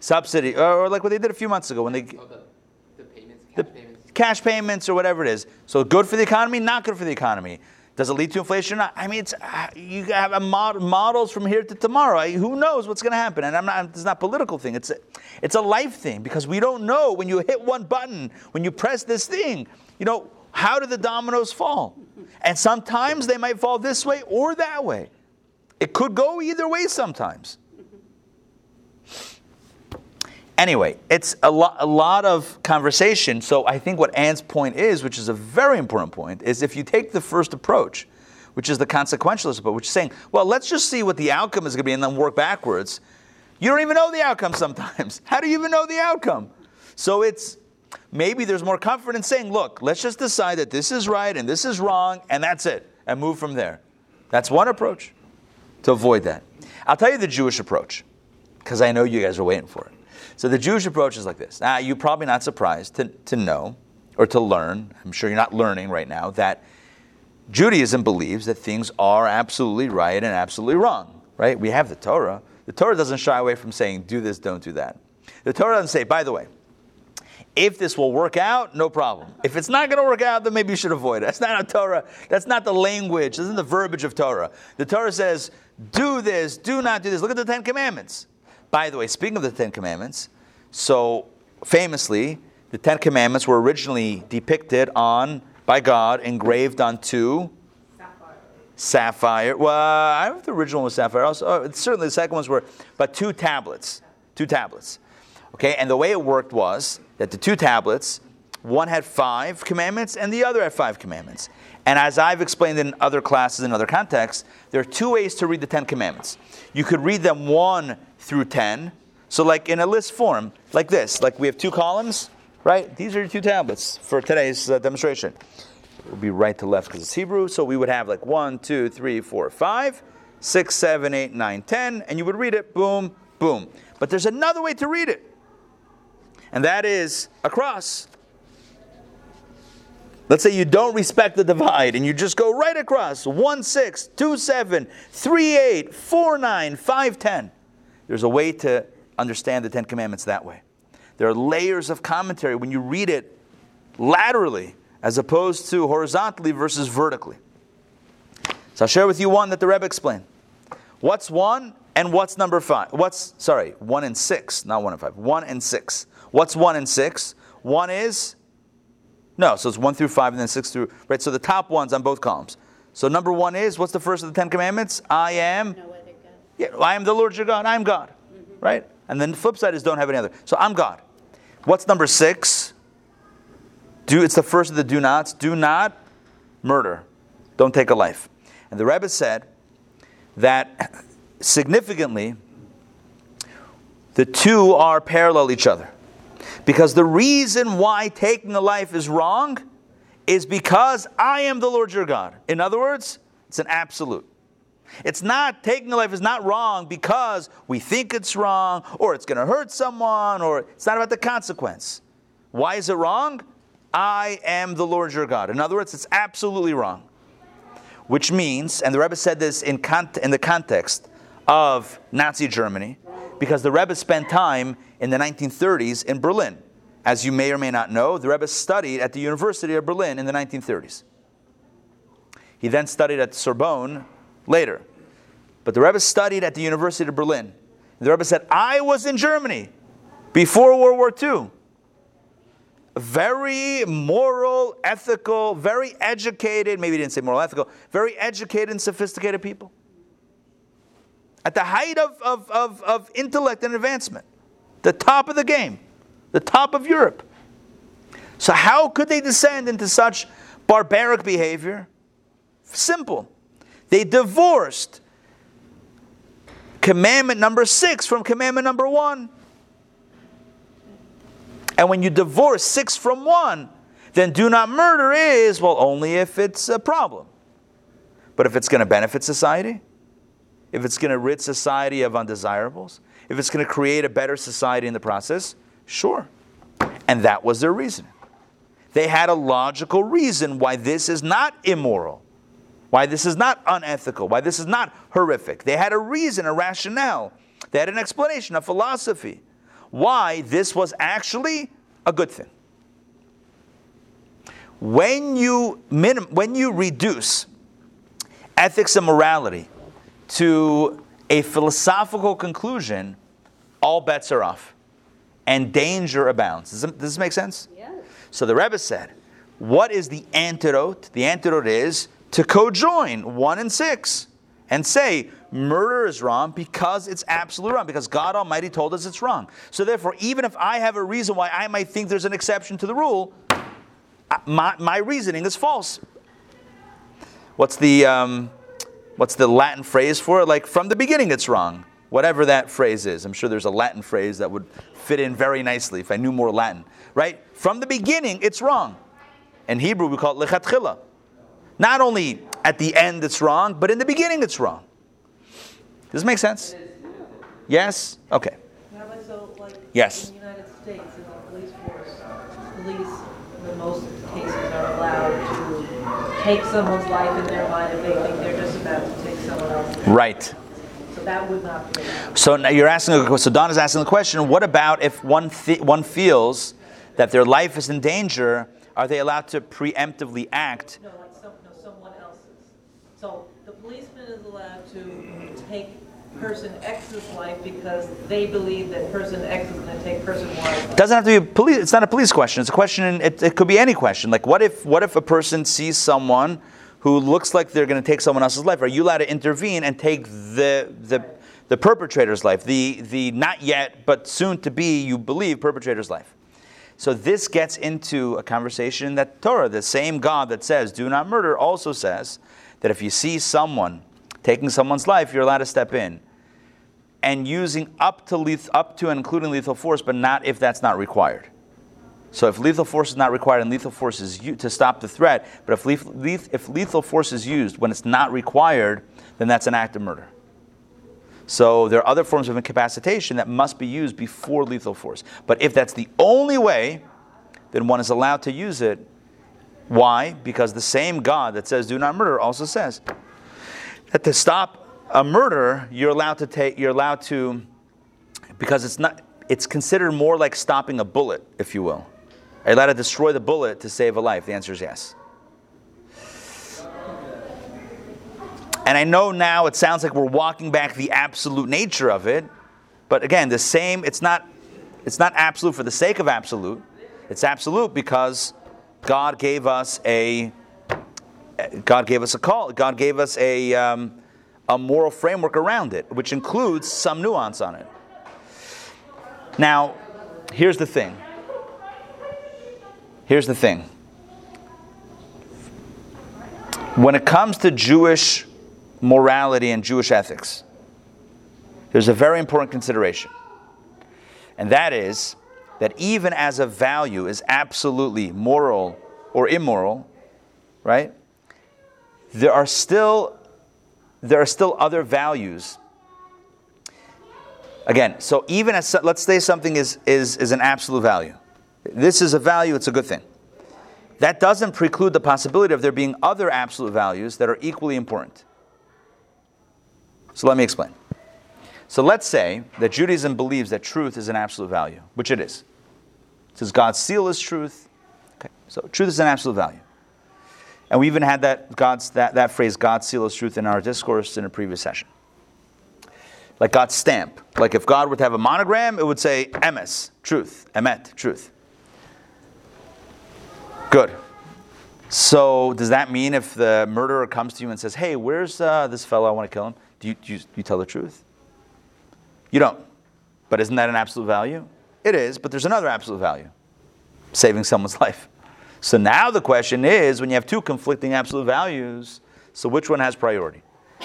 subsidy, or, or like what they did a few months ago when they Oh, the, the payments, the cash payments. cash payments or whatever it is. So good for the economy, not good for the economy. Does it lead to inflation or not? I mean, it's uh, you have a mod- models from here to tomorrow. I- Who knows what's going to happen? And I'm not. It's not a political thing. It's a, it's a life thing because we don't know when you hit one button, when you press this thing. You know, how do the dominoes fall? And sometimes they might fall this way or that way. It could go either way sometimes. Anyway, it's a, lo- a lot of conversation. So I think what Anne's point is, which is a very important point, is if you take the first approach, which is the consequentialist approach, which is saying, well, let's just see what the outcome is going to be and then work backwards. You don't even know the outcome sometimes. How do you even know the outcome? So it's maybe there's more comfort in saying, look, let's just decide that this is right and this is wrong, and that's it, and move from there. That's one approach to avoid that. I'll tell you the Jewish approach, because I know you guys are waiting for it. So the Jewish approach is like this. Now, you're probably not surprised to, to know or to learn, I'm sure you're not learning right now, that Judaism believes that things are absolutely right and absolutely wrong, right? We have the Torah. The Torah doesn't shy away from saying, do this, don't do that. The Torah doesn't say, by the way, if this will work out, no problem. If it's not going to work out, then maybe you should avoid it. That's not a Torah. That's not the language. This isn't the verbiage of Torah. The Torah says, do this, do not do this. Look at the Ten Commandments. By the way, speaking of the Ten Commandments, so famously, the Ten Commandments were originally depicted on, by God, engraved on two sapphire. Well, I don't know if the original was sapphire. Also, oh, certainly the second ones were, but two tablets. Two tablets. Okay, and the way it worked was that the two tablets, one had five commandments and the other had five commandments. And as I've explained in other classes in other contexts, there are two ways to read the Ten Commandments. You could read them one through ten. So, like in a list form, like this, like we have two columns, right? These are two tablets for today's uh, demonstration. It would be right to left because it's Hebrew. So we would have like one, two, three, four, five, six, seven, eight, nine, ten, and you would read it, boom, boom. But there's another way to read it, and that is across. Let's say you don't respect the divide and you just go right across 1 6, 2 7, 3 8, 4 9, 5 10. There's a way to understand the Ten Commandments that way. There are layers of commentary when you read it laterally as opposed to horizontally versus vertically. So I'll share with you one that the Rebbe explained. What's one and what's number five? What's, sorry, one and six, not one and five. One and six. What's 1 and 6? 1 is no, so it's 1 through 5 and then 6 through right. So the top ones on both columns. So number 1 is what's the first of the 10 commandments? I am No. Yeah, I am the Lord your God. I am God. Right? And then the flip side is don't have any other. So I'm God. What's number 6? Do it's the first of the do nots. Do not murder. Don't take a life. And the Rebbe said that significantly, the two are parallel each other. Because the reason why taking a life is wrong is because I am the Lord your God. In other words, it's an absolute. It's not taking a life is not wrong because we think it's wrong or it's going to hurt someone or it's not about the consequence. Why is it wrong? I am the Lord your God. In other words, it's absolutely wrong. Which means, and the Rebbe said this in, in the context of Nazi Germany, because the Rebbe spent time in the 1930s in Berlin. As you may or may not know, the Rebbe studied at the University of Berlin in the 1930s. He then studied at Sorbonne later. But the Rebbe studied at the University of Berlin. The Rebbe said, I was in Germany before World War II. Very moral, ethical, very educated, maybe he didn't say moral, ethical, very educated and sophisticated people. At the height of, of, of, of intellect and advancement, the top of the game, the top of Europe. So, how could they descend into such barbaric behavior? Simple. They divorced commandment number six from commandment number one. And when you divorce six from one, then do not murder is, well, only if it's a problem. But if it's going to benefit society, if it's going to rid society of undesirables, if it's going to create a better society in the process, sure. And that was their reason. They had a logical reason why this is not immoral, why this is not unethical, why this is not horrific. They had a reason, a rationale. They had an explanation, a philosophy, why this was actually a good thing. When you, minim- when you reduce ethics and morality to a philosophical conclusion, all bets are off and danger abounds. Does, this- does this make sense? Yes. So the Rebbe said, What is the antidote? The antidote is to co-join one and six and say, murder is wrong because it's absolutely wrong, because God Almighty told us it's wrong. So therefore, even if I have a reason why I might think there's an exception to the rule, my, my reasoning is false. What's the, um, what's the Latin phrase for it? Like, from the beginning it's wrong. Whatever that phrase is. I'm sure there's a Latin phrase that would fit in very nicely if I knew more Latin. Right? From the beginning, it's wrong. In Hebrew, we call it lechatchila. Not only at the end it's wrong, but in the beginning it's wrong. Does this make sense? Yes? Okay. So like Yes. in the United States, in the police force, police in most cases are allowed to take someone's life in their mind if they think they're just about to take someone else's. Right. So that would not be. So now you're asking. So Don is asking the question: What about if one th- one feels that their life is in danger? Are they allowed to preemptively act? No, like some, no, someone else's. So the policeman is allowed to take person X's life because they believe that person X is going to take person Y's life. Doesn't have to be a police. It's not a police question. It's a question. It, it could be any question. Like, what if what if a person sees someone who looks like they're going to take someone else's life? Are you allowed to intervene and take the the the perpetrator's life, the the not yet but soon to be, you believe, perpetrator's life? So this gets into a conversation that Torah, the same God that says "Do not murder," also says that if you see someone taking someone's life, you're allowed to step in and using up to leth- up to and including lethal force, but not if that's not required. So if lethal force is not required and lethal force is u- to stop the threat, but if, leth- leth- if lethal force is used when it's not required, then that's an act of murder. So there are other forms of incapacitation that must be used before lethal force. But if that's the only way, then one is allowed to use it. Why? Because the same God that says do not murder also says that to stop a murder, you're allowed to take, you're allowed to, because it's not, it's considered more like stopping a bullet, if you will. Are you allowed to destroy the bullet to save a life? The answer is yes. And I know now it sounds like we're walking back the absolute nature of it, but again, the same, it's not, It's not absolute for the sake of absolute. It's absolute because God gave us a God gave us a call. God gave us a um, a moral framework around it, which includes some nuance on it. Now, here's the thing. Here's the thing. When it comes to Jewish morality and Jewish ethics, there's a very important consideration. And that is that even as a value is absolutely moral or immoral, right? There are still there are still other values. Again, so even as let's say something is is is an absolute value. This is a value, it's a good thing. That doesn't preclude the possibility of there being other absolute values that are equally important. So let me explain. So let's say that Judaism believes that truth is an absolute value, which it is. Says God's seal is truth. Okay, so truth is an absolute value. And we even had that, God's, that, that phrase, God's seal is truth, in our discourse in a previous session. Like God's stamp. Like if God were to have a monogram, it would say emes, truth, emet, truth. Good. So does that mean if the murderer comes to you and says, hey, where's uh, this fellow, I want to kill him, do you, do you, do you tell the truth? You don't. But isn't that an absolute value? It is, but there's another absolute value saving someone's life. So now the question is when you have two conflicting absolute values, so which one has priority?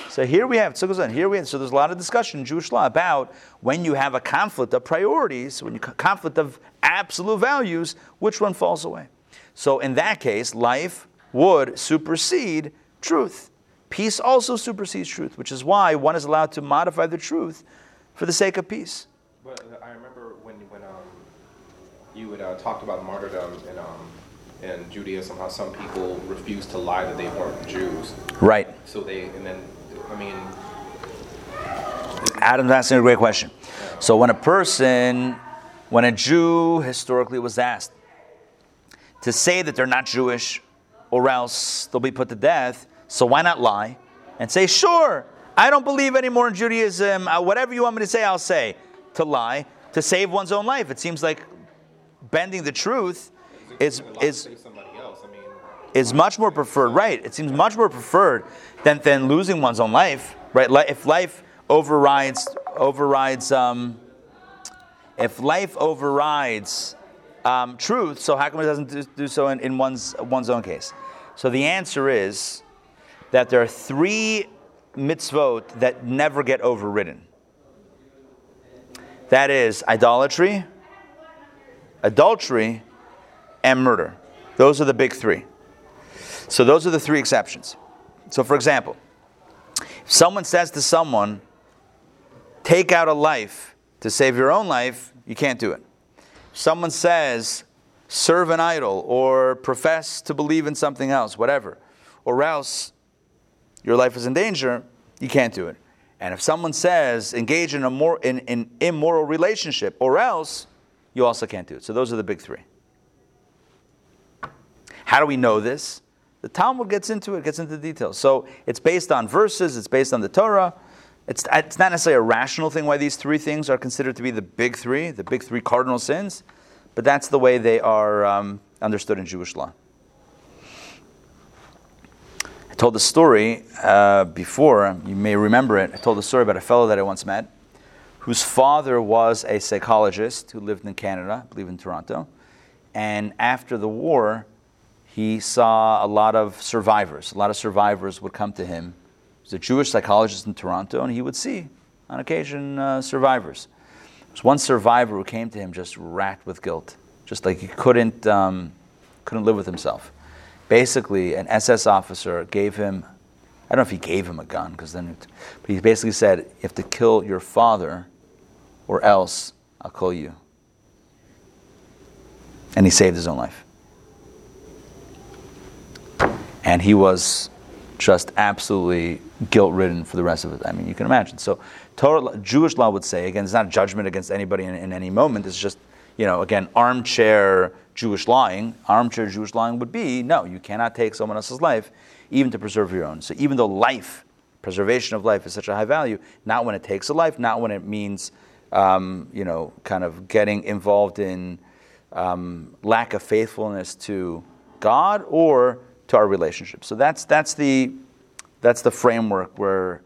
So here we have, so here we have, so there's a lot of discussion in Jewish law about when you have a conflict of priorities, when you conflict of absolute values, which one falls away? So in that case, life would supersede truth. Peace also supersedes truth, which is why one is allowed to modify the truth for the sake of peace. But uh, I remember when when um, you had uh, talked about martyrdom and um, in Judaism, how some people refused to lie that they weren't Jews. Right. So they and then I mean. Adam's asking a great question. So when a person, when a Jew historically was asked to say that they're not Jewish, or else they'll be put to death, so why not lie and say, sure, I don't believe anymore in Judaism. Uh, whatever you want me to say, I'll say. To lie, to save one's own life. It seems like bending the truth is is is much more preferred. Right? It seems much more preferred than than losing one's own life. Right? If life overrides overrides um, if life overrides um, truth, so how come it doesn't do, do so in, in one's one's own case? So the answer is that there are three mitzvot that never get overridden. That is idolatry, adultery, and murder. Those are the big three. So those are the three exceptions. So, for example, if someone says to someone, take out a life to save your own life, you can't do it. If someone says, serve an idol or profess to believe in something else, whatever, or else your life is in danger, you can't do it. And if someone says engage in a more in, in immoral relationship, or else, you also can't do it. So those are the big three. How do we know this? The Talmud gets into it, gets into the details. So it's based on verses, it's based on the Torah. It's, it's not necessarily a rational thing why these three things are considered to be the big three, the big three cardinal sins, but that's the way they are um, understood in Jewish law. I told the story uh, before, you may remember it. I told the story about a fellow that I once met whose father was a psychologist who lived in Canada, I believe in Toronto. And after the war, he saw a lot of survivors. A lot of survivors would come to him. He was a Jewish psychologist in Toronto, and he would see, on occasion, uh, survivors. There was one survivor who came to him just racked with guilt, just like he couldn't, um, couldn't live with himself basically an SS officer gave him, I don't know if he gave him a gun, because then, it, but he basically said, you have to kill your father or else I'll kill you. And he saved his own life. And he was just absolutely guilt ridden for the rest of it. I mean, you can imagine. So, Torah, Jewish law would say, again, it's not judgment against anybody in, in any moment, it's just, you know, again, armchair Jewish lying, armchair Jewish lying would be no, you cannot take someone else's life even to preserve your own. So even though life, preservation of life is such a high value, not when it takes a life, not when it means um, you know, kind of getting involved in um, lack of faithfulness to God or to our relationship. So that's that's the that's the framework where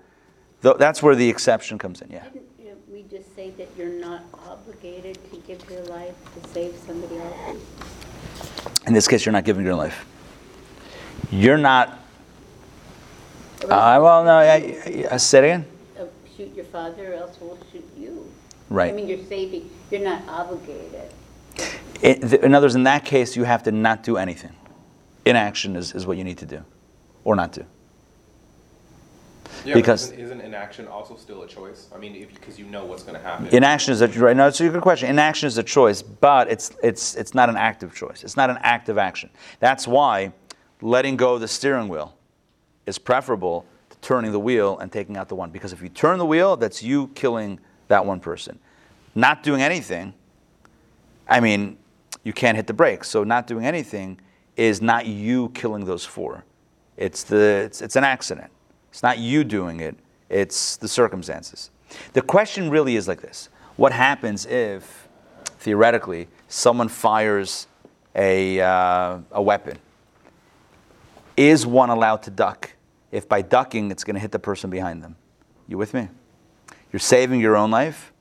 th- that's where the exception comes in. Yeah. Didn't we just say that you're not obligated to give your life to save somebody else? In this case, you're not giving your life. You're not. Uh, well, no. I, I, I say it again. Uh, Shoot your father, or else we'll shoot you. Right. I mean, you're saving, you're not obligated. It, th- in other words, in that case, you have to not do anything. Inaction is, is what you need to do, or not do. Yeah, Because- but isn't, isn't inaction also still a choice? I mean, because you know what's going to happen. Inaction is a right. No, it's a good question. Inaction is a choice, but it's it's it's not an active choice. It's not an active action. That's why letting go of the steering wheel is preferable to turning the wheel and taking out the one. Because if you turn the wheel, that's you killing that one person. Not doing anything. I mean, you can't hit the brakes. So not doing anything is not you killing those four. It's the it's, it's an accident. It's not you doing it. It's the circumstances. The question really is like this: What happens if, theoretically, someone fires a uh, a weapon? Is one allowed to duck? If by ducking it's going to hit the person behind them? You with me? You're saving your own life,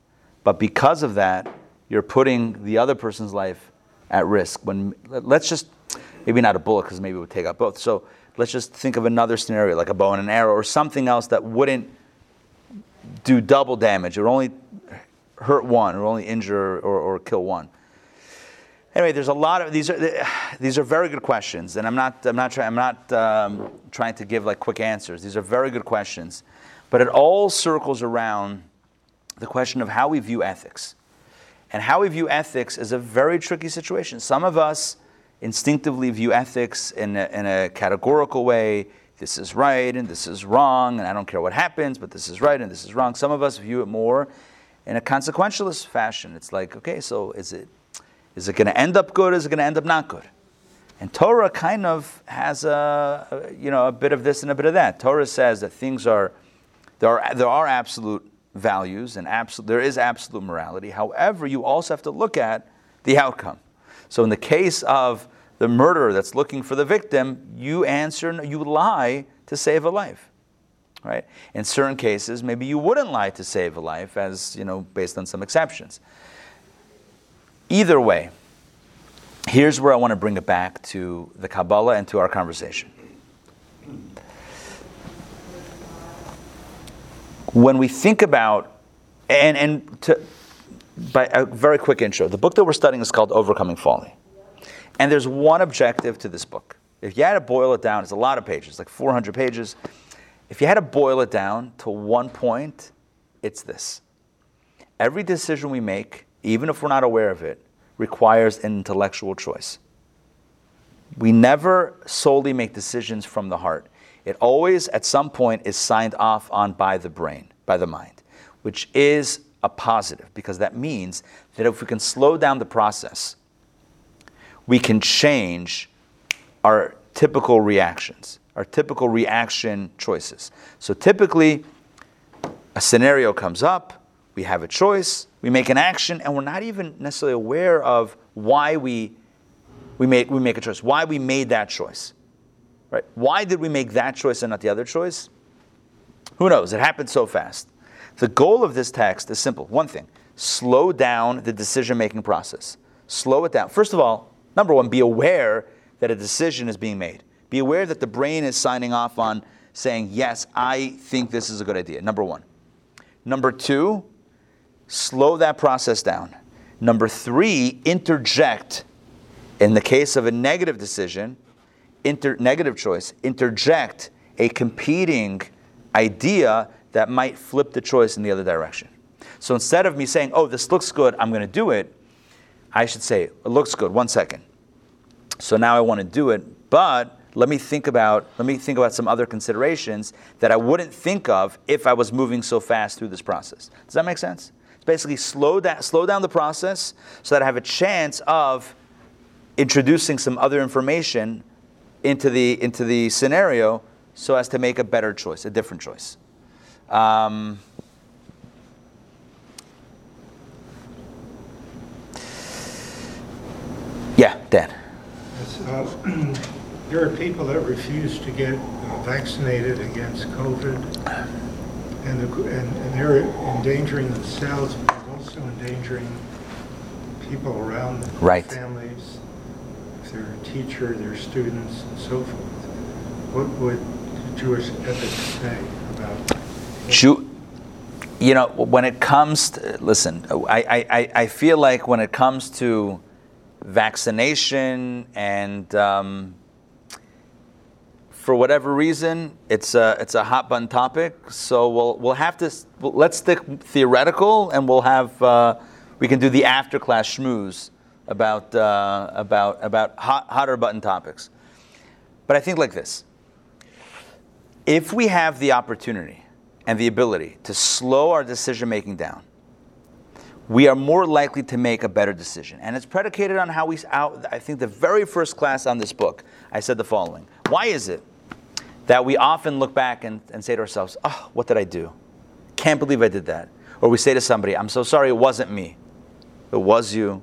but because of that, you're putting the other person's life at risk. When let's just maybe not a bullet because maybe it would take out both. So let's just think of another scenario like a bow and an arrow or something else that wouldn't do double damage. It would only hurt one or only injure or, or kill one. Anyway, there's a lot of these are these are very good questions, and I'm not I'm not trying I'm not um, trying to give like quick answers. These are very good questions, but it all circles around the question of how we view ethics, and how we view ethics is a very tricky situation. Some of us instinctively view ethics in a, in a categorical way. This is right and this is wrong, and I don't care what happens, but this is right and this is wrong. Some of us view it more in a consequentialist fashion. It's like, okay, so is it is it going to end up good? Or is it going to end up not good? And Torah kind of has a, you know a bit of this and a bit of that. Torah says that things are there are there are absolute values and absolute there is absolute morality. However, you also have to look at the outcome. So in the case of the murderer that's looking for the victim, you answer you lie to save a life. Right? In certain cases, maybe you wouldn't lie to save a life, as you know, based on some exceptions. Either way, here's where I want to bring it back to the Kabbalah and to our conversation. When we think about, and, and to, by a very quick intro, the book that we're studying is called Overcoming Folly. And there's one objective to this book. If you had to boil it down, it's a lot of pages, like 400 pages. If you had to boil it down to one point, it's this. Every decision we make, even if we're not aware of it, requires an intellectual choice. We never solely make decisions from the heart. It always, at some point, is signed off on by the brain, by the mind, which is a positive because that means that if we can slow down the process, we can change our typical reactions, our typical reaction choices. So typically, a scenario comes up, we have a choice, we make an action, and we're not even necessarily aware of why we, we, make, we make a choice, why we made that choice. Right? Why did we make that choice and not the other choice? Who knows? It happened so fast. The goal of this text is simple one thing slow down the decision making process. Slow it down. First of all, number one, be aware that a decision is being made. Be aware that the brain is signing off on saying, yes, I think this is a good idea. Number one. Number two, slow that process down. Number three, interject. In the case of a negative decision, inter- negative choice, interject a competing idea that might flip the choice in the other direction. So instead of me saying, oh, this looks good, I'm going to do it, I should say, it looks good, one second. So now I want to do it, but let me think about let me think about some other considerations that I wouldn't think of if I was moving so fast through this process. Does that make sense? It's basically slow that slow down the process so that I have a chance of introducing some other information into the into the scenario so as to make a better choice, a different choice. Um, yeah, Dan. Uh, there are people that refuse to get uh, vaccinated against COVID, and, the, and, and they're endangering themselves, but also endangering people around them, right. family, teacher, their students, and so forth. What would Jewish ethics say about? Jew, you know, when it comes to, listen, I, I, I- feel like when it comes to vaccination and um, for whatever reason, it's a, it's a hot button topic. So we'll, we'll have to, let's stick theoretical and we'll have, uh, we can do the after class schmooze about, uh, about, about hot, hotter button topics. But I think like this if we have the opportunity and the ability to slow our decision making down, we are more likely to make a better decision. And it's predicated on how we, how, I think the very first class on this book, I said the following Why is it that we often look back and, and say to ourselves, oh, what did I do? Can't believe I did that. Or we say to somebody, I'm so sorry, it wasn't me. It was you.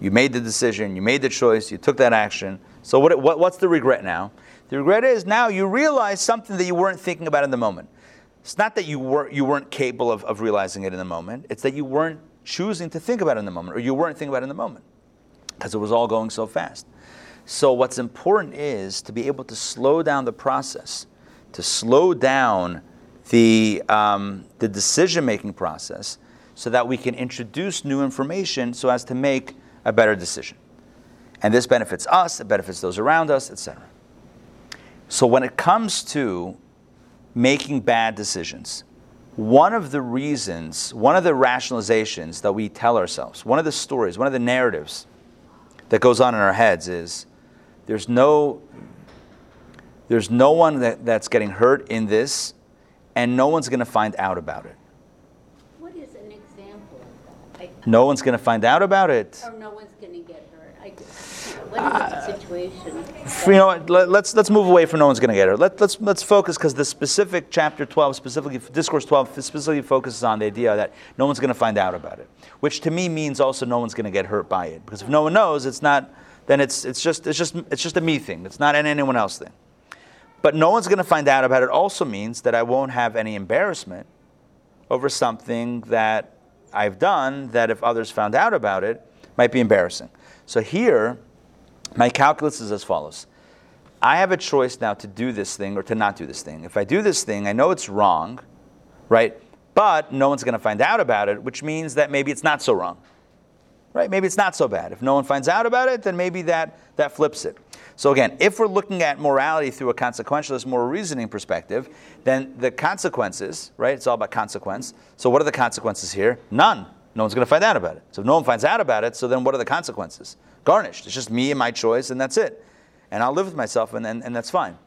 You made the decision, you made the choice, you took that action. So what, what, what's the regret now? The regret is now you realize something that you weren't thinking about in the moment. It's not that you weren't, you weren't capable of, of realizing it in the moment, it's that you weren't choosing to think about it in the moment, or you weren't thinking about it in the moment because it was all going so fast. So, what's important is to be able to slow down the process, to slow down the, um, the decision making process so that we can introduce new information so as to make a better decision. And this benefits us, it benefits those around us, etc. So, when it comes to making bad decisions, one of the reasons, one of the rationalizations that we tell ourselves, one of the stories, one of the narratives that goes on in our heads is there's no there's no one that, that's getting hurt in this and no one's going to find out about it What is an example of that? I- no one's going to find out about it Or no one's going to get hurt? I What is the uh, situation? you know what, let, us let's move away from no one's going to get hurt Let, let's let's focus because the specific chapter 12 specifically discourse 12 specifically focuses on the idea that no one's going to find out about it which to me means also no one's going to get hurt by it because if no one knows it's not then it's it's just it's just it's just a me thing it's not an anyone else thing but no one's going to find out about it also means that I won't have any embarrassment over something that I've done that if others found out about it might be embarrassing. So here, my calculus is as follows. I have a choice now to do this thing or to not do this thing. If I do this thing, I know it's wrong, right? But no one's going to find out about it, which means that maybe it's not so wrong. Right? Maybe it's not so bad. If no one finds out about it, then maybe that, that flips it. So again, if we're looking at morality through a consequentialist moral reasoning perspective, then the consequences, right? It's all about consequence. So what are the consequences here? None. No one's going to find out about it. So if no one finds out about it, so then what are the consequences? Garnished. It's just me and my choice, and that's it. And I'll live with myself, and, and, and that's fine.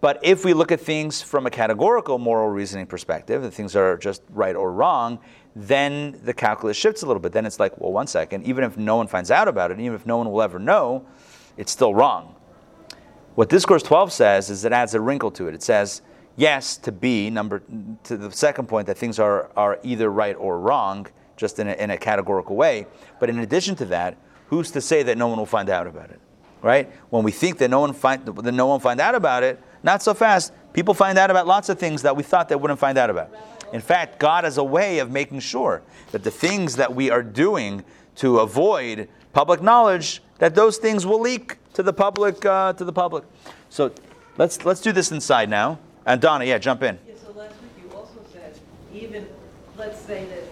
But if we look at things from a categorical moral reasoning perspective, that things are just right or wrong, then the calculus shifts a little bit. Then it's like, well, one second, even if no one finds out about it, even if no one will ever know, it's still wrong. What Discourse 12 says is it adds a wrinkle to it. It says, yes, to be, number to the second point, that things are, are either right or wrong, just in a, in a categorical way. But in addition to that, who's to say that no one will find out about it? Right? When we think that no one find that no one find out about it, not so fast. People find out about lots of things that we thought they wouldn't find out about. In fact, God has a way of making sure that the things that we are doing to avoid public knowledge, that those things will leak to the public. Uh, to the public. So let's let's do this inside now. And Donna, yeah, jump in. Yeah, so last week you also said, even, let's say that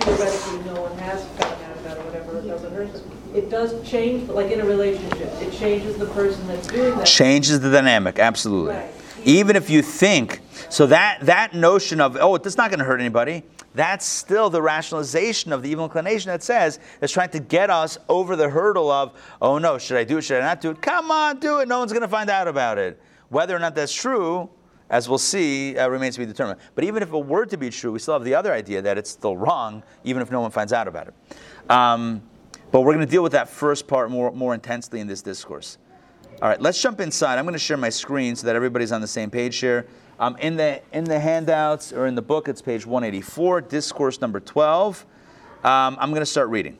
theoretically no one has found out about it, whatever, it doesn't hurt them. It does change, like in a relationship, it changes the person that's doing that. changes the dynamic absolutely Right. Even if you think so that that notion of oh it's not going to hurt anybody that's still the rationalization of the evil inclination that says it's trying to get us over the hurdle of oh no should i do it should i not do it? Come on do it. No one's going to find out about it. Whether or not that's true as we'll see uh, remains to be determined. But even if it were to be true we still have the other idea that it's still wrong even if no one finds out about it. Um, but we're going to deal with that first part more, more intensely in this discourse all right, let's jump inside. I'm going to share my screen so that everybody's on the same page here. Um, in the in the handouts or in the book, it's page 184, discourse number 12. Um, I'm going to start reading.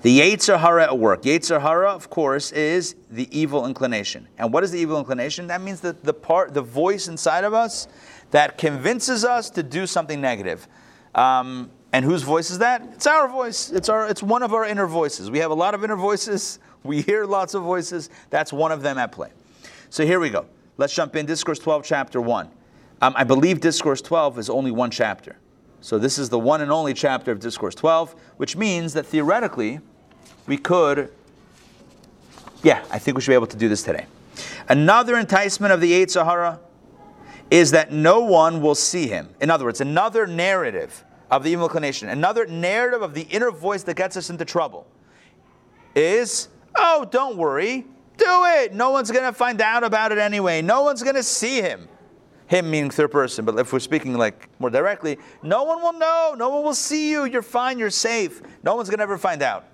The Yetzer Hara at work. Yetzer Hara, of course, is the evil inclination. And what is the evil inclination? That means that the part, the voice inside of us that convinces us to do something negative. Um, and whose voice is that? It's our voice. It's our. It's one of our inner voices. We have a lot of inner voices. We hear lots of voices. That's one of them at play. So here we go. Let's jump in. Discourse 12, chapter 1. Um, I believe Discourse 12 is only one chapter. So this is the one and only chapter of Discourse 12, which means that theoretically, we could, yeah, I think we should be able to do this today. Another enticement of the Yetzer Hara is that no one will see him. In other words, another narrative of the evil inclination, another narrative of the inner voice that gets us into trouble is, oh, don't worry, do it. No one's going to find out about it anyway. No one's going to see him. Him meaning third person, but if we're speaking like more directly, no one will know. No one will see you. You're fine. You're safe. No one's going to ever find out.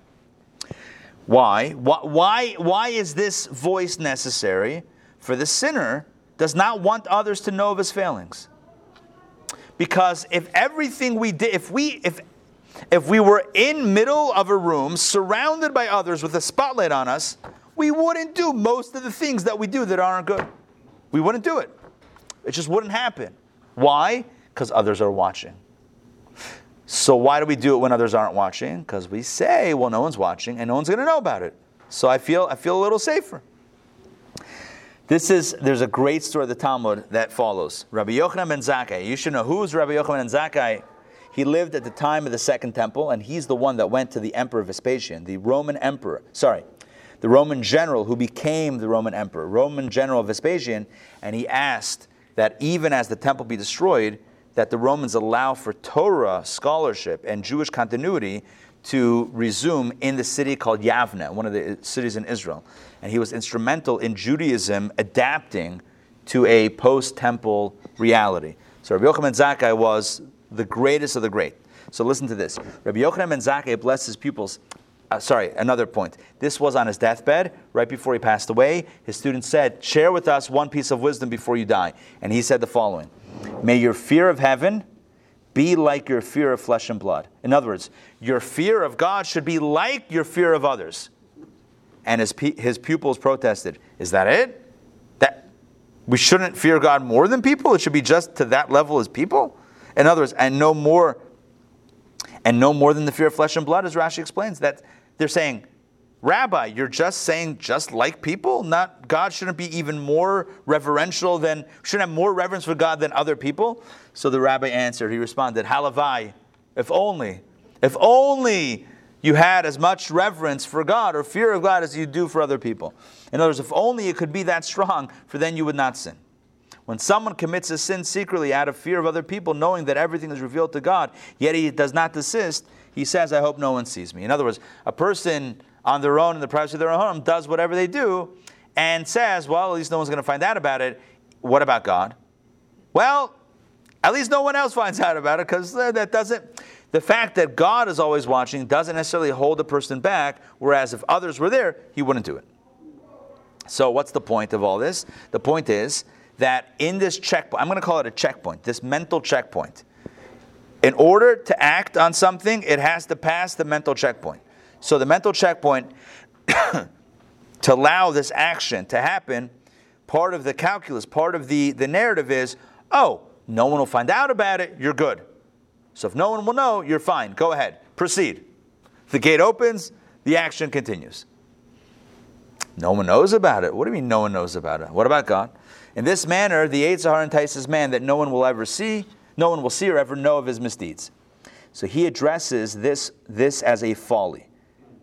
Why? Why, why is this voice necessary? For the sinner does not want others to know of his failings. Because if everything we did, if we, if, if we were in middle of a room surrounded by others with a spotlight on us, we wouldn't do most of the things that we do that aren't good. We wouldn't do it. It just wouldn't happen. Why? Because others are watching. So why do we do it when others aren't watching? Because we say, well, no one's watching and no one's going to know about it. So I feel I feel a little safer. This is there's a great story of the Talmud that follows. Rabbi Yochanan ben Zakkai. You should know who's Rabbi Yochanan ben Zakkai. He lived at the time of the Second Temple, and he's the one that went to the Emperor Vespasian, the Roman Emperor. Sorry, the Roman general who became the Roman Emperor, Roman General Vespasian, and he asked that even as the temple be destroyed, that the Romans allow for Torah scholarship and Jewish continuity to resume in the city called Yavne, one of the cities in Israel. And he was instrumental in Judaism adapting to a post temple reality. So Rabbi Yochanan Zakkai was the greatest of the great. So listen to this. Rabbi Yochanan ben Zakkai blessed his pupils. Uh, sorry, another point. This was on his deathbed, right before he passed away. His students said, Share with us one piece of wisdom before you die. And he said the following May your fear of heaven be like your fear of flesh and blood. In other words, your fear of God should be like your fear of others. And his, his pupils protested, Is that it? That we shouldn't fear God more than people? It should be just to that level as people? In other words, and no more and no more than the fear of flesh and blood, as Rashi explains. That they're saying, Rabbi, you're just saying just like people? Not God shouldn't be even more reverential than shouldn't have more reverence for God than other people? So the rabbi answered, he responded, Halavai, if only, if only you had as much reverence for God or fear of God as you do for other people. In other words, if only it could be that strong, for then you would not sin. When someone commits a sin secretly out of fear of other people, knowing that everything is revealed to God, yet he does not desist, he says, I hope no one sees me. In other words, a person on their own in the privacy of their own home does whatever they do and says, well, at least no one's going to find out about it. What about God? Well, at least no one else finds out about it because that doesn't. The fact that God is always watching doesn't necessarily hold a person back, whereas if others were there, he wouldn't do it. So, what's the point of all this? The point is that in this checkpoint, I'm going to call it a checkpoint, this mental checkpoint, in order to act on something, it has to pass the mental checkpoint. So the mental checkpoint to allow this action to happen, part of the calculus, part of the, the narrative is, oh, no one will find out about it, you're good. So if no one will know, you're fine. Go ahead, proceed. The gate opens, the action continues. No one knows about it. What do you mean no one knows about it? What about God? In this manner, the Yetzer entices man that no one will ever see, no one will see or ever know of his misdeeds. So he addresses this, this as a folly.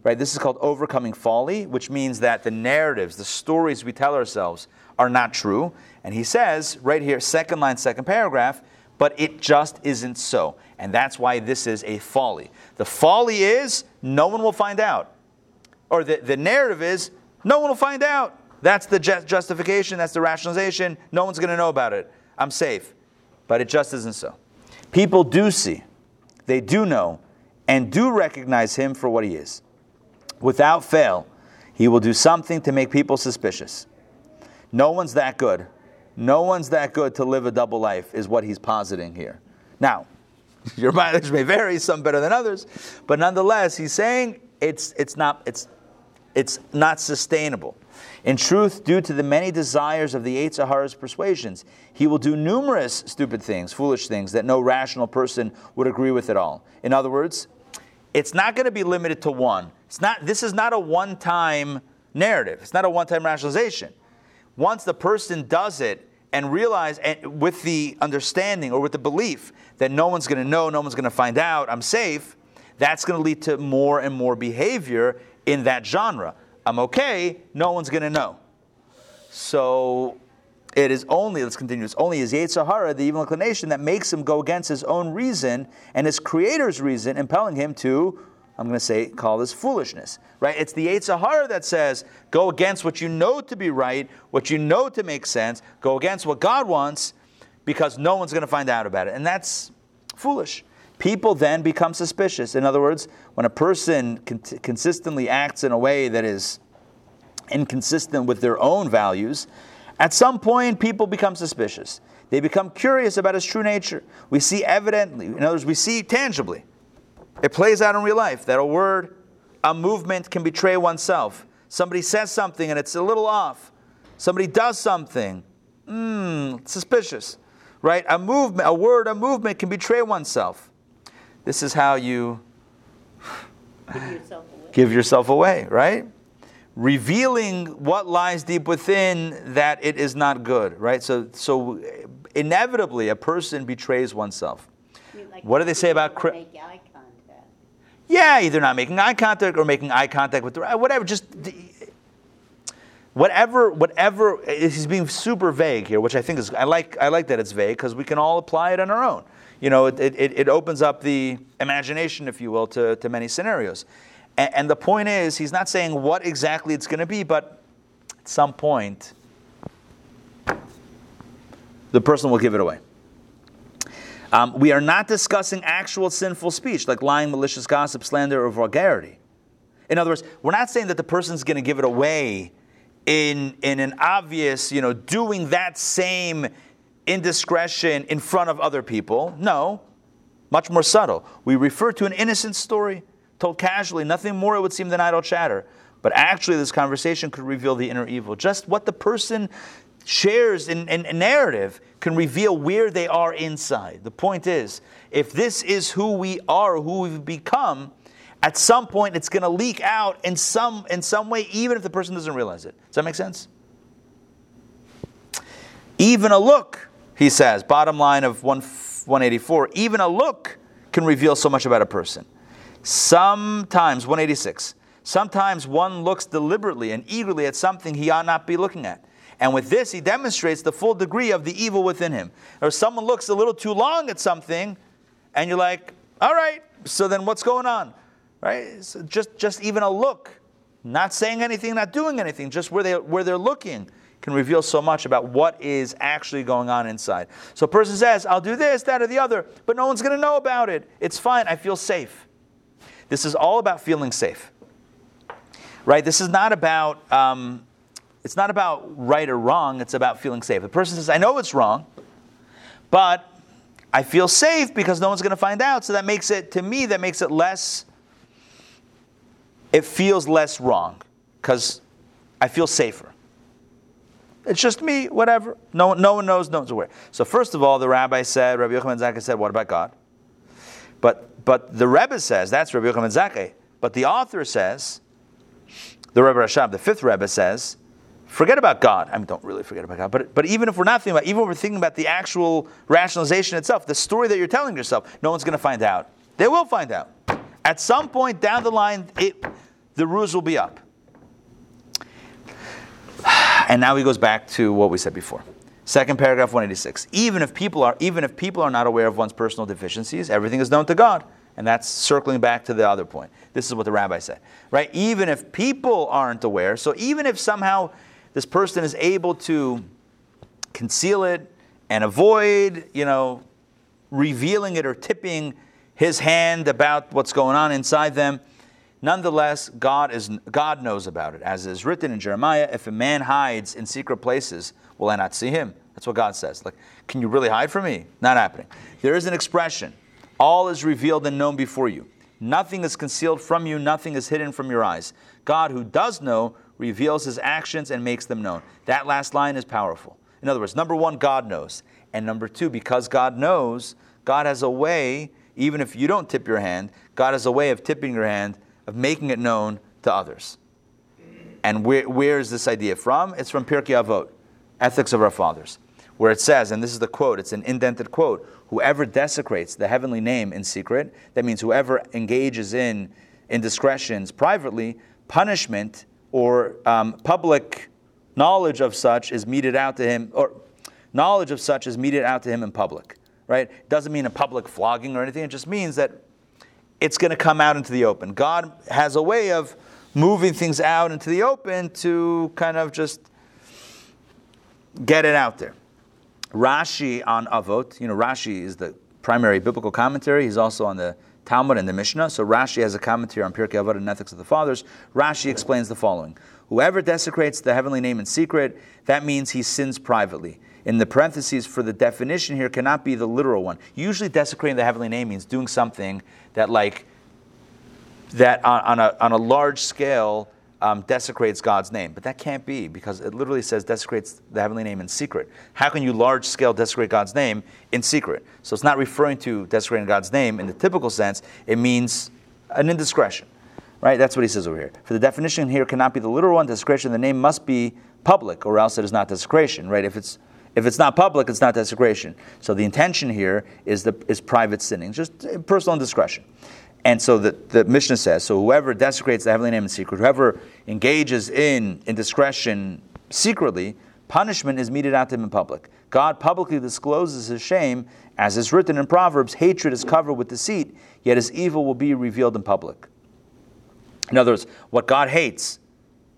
Right? This is called overcoming folly, which means that the narratives, the stories we tell ourselves are not true. And he says right here, second line, second paragraph, but it just isn't so. And that's why this is a folly. The folly is no one will find out. Or the, the narrative is no one will find out. That's the justification, that's the rationalization. No one's going to know about it. I'm safe. But it just isn't so. People do see, they do know, and do recognize him for what he is. Without fail, he will do something to make people suspicious. No one's that good. No one's that good to live a double life, is what he's positing here. Now, your mileage may vary, some better than others, but nonetheless, he's saying it's, it's, not, it's, it's not sustainable. In truth, due to the many desires of the Yetzer Hara's persuasions, he will do numerous stupid things, foolish things that no rational person would agree with at all. In other words, it's not going to be limited to one. It's not, this is not a one time narrative, it's not a one time rationalization. Once the person does it and realize, and with the understanding or with the belief that no one's going to know, no one's going to find out, I'm safe, that's going to lead to more and more behavior in that genre. I'm okay, no one's going to know. So it is only, let's continue, it's only his Yetzer Hara, the evil inclination, that makes him go against his own reason and his creator's reason, impelling him to, I'm going to say, call this foolishness. Right? It's the Yetzer Hara that says, go against what you know to be right, what you know to make sense, go against what God wants, because no one's going to find out about it. And that's foolish. People then become suspicious. In other words, when a person con- consistently acts in a way that is inconsistent with their own values, at some point people become suspicious. They become curious about his true nature. We see evidently, in other words, we see tangibly. It plays out in real life that a word, a movement can betray oneself. Somebody says something and it's a little off. Somebody does something, hmm, suspicious, right? A movement, a word, a movement can betray oneself. This is how you Give yourself away. give yourself away, right? Revealing what lies deep within that it is not good, right? So, so inevitably, a person betrays oneself. Like, What do they say about cri- Make eye contact. Yeah, either not making eye contact or making eye contact with the whatever. Just whatever, whatever. He's being super vague here, which I think is I like. I like that it's vague because we can all apply it on our own. You know, it, it, it opens up the imagination, if you will, to, to many scenarios. And, and the point is, he's not saying what exactly it's going to be, but at some point, the person will give it away. Um, we are not discussing actual sinful speech like lying, malicious gossip, slander, or vulgarity. In other words, we're not saying that the person's going to give it away in, in an obvious, you know, doing that same indiscretion in front of other people. No, much more subtle. We refer to an innocent story told casually, nothing more, it would seem, than idle chatter. But actually, this conversation could reveal the inner evil. Just what the person shares in, in narrative can reveal where they are inside. The point is, if this is who we are, who we've become, at some point it's going to leak out in some, in some way, even if the person doesn't realize it. Does that make sense? Even a look, he says, bottom line of 1, 184, even a look can reveal so much about a person. Sometimes, 186, sometimes one looks deliberately and eagerly at something he ought not be looking at. And with this, he demonstrates the full degree of the evil within him. Or someone looks a little too long at something, and you're like, all right, so then what's going on? Right? So just, just even a look, not saying anything, not doing anything, just where, they, where they're looking can reveal so much about what is actually going on inside. So a person says, I'll do this, that, or the other, but no one's going to know about it. It's fine, I feel safe. This is all about feeling safe. Right? This is not about um, it's not about right or wrong, it's about feeling safe. The person says, I know it's wrong, but I feel safe because no one's going to find out. So that makes it, to me, that makes it less, it feels less wrong because I feel safer. It's just me, whatever. No, no one knows, no one's aware. So, first of all, the rabbi said, Rabbi Yochanan Zakkai said, What about God? But, but the Rebbe says, that's Rabbi Yochanan Zakkai. But the author says, the Rebbe Rashab, the fifth Rebbe says, forget about God. I mean, don't really forget about God. But, but even if we're not thinking about, even if we're thinking about the actual rationalization itself, the story that you're telling yourself, no one's going to find out. They will find out. At some point down the line, it, the ruse will be up. And now he goes back to what we said before. Second paragraph 186. Even if people are even if people are not aware of one's personal deficiencies, everything is known to God. And that's circling back to the other point. This is what the rabbi said. Right? Even if people aren't aware, so even if somehow this person is able to conceal it and avoid, you know, revealing it or tipping his hand about what's going on inside them, Nonetheless, God, is, God knows about it. As is written in Jeremiah, if a man hides in secret places, will I not see him? That's what God says. Like, can you really hide from me? Not happening. There is an expression all is revealed and known before you. Nothing is concealed from you, nothing is hidden from your eyes. God, who does know, reveals his actions and makes them known. That last line is powerful. In other words, number one, God knows. And number two, because God knows, God has a way, even if you don't tip your hand, God has a way of tipping your hand, of making it known to others. And where, where is this idea from? It's from Pirkei Avot, Ethics of Our Fathers, where it says, and this is the quote, it's an indented quote, whoever desecrates the heavenly name in secret, that means whoever engages in indiscretions privately, punishment or um, public knowledge of such is meted out to him, or knowledge of such is meted out to him in public, right? It doesn't mean a public flogging or anything, it just means that it's going to come out into the open. God has a way of moving things out into the open to kind of just get it out there. Rashi on Avot, you know, Rashi is the primary biblical commentary. He's also on the Talmud and the Mishnah. So Rashi has a commentary on Pirkei Avot and Ethics of the Fathers. Rashi explains the following: Whoever desecrates the heavenly name in secret, that means he sins privately. In the parentheses for the definition here cannot be the literal one. Usually, desecrating the heavenly name means doing something that, like, that on, on a on a large scale um, desecrates God's name. But that can't be because it literally says desecrates the heavenly name in secret. How can you large scale desecrate God's name in secret? So it's not referring to desecrating God's name in the typical sense, it means an indiscretion. Right? That's what he says over here. For the definition here cannot be the literal one, desecration, the name must be public, or else it is not desecration, right? If it's if it's not public, it's not desecration. So the intention here is the is private sinning, just eh, personal indiscretion. And so the, the Mishnah says, so whoever desecrates the heavenly name in secret, whoever engages in indiscretion secretly, punishment is meted out to him in public. God publicly discloses his shame, as is written in Proverbs, hatred is covered with deceit, yet his evil will be revealed in public. In other words, what God hates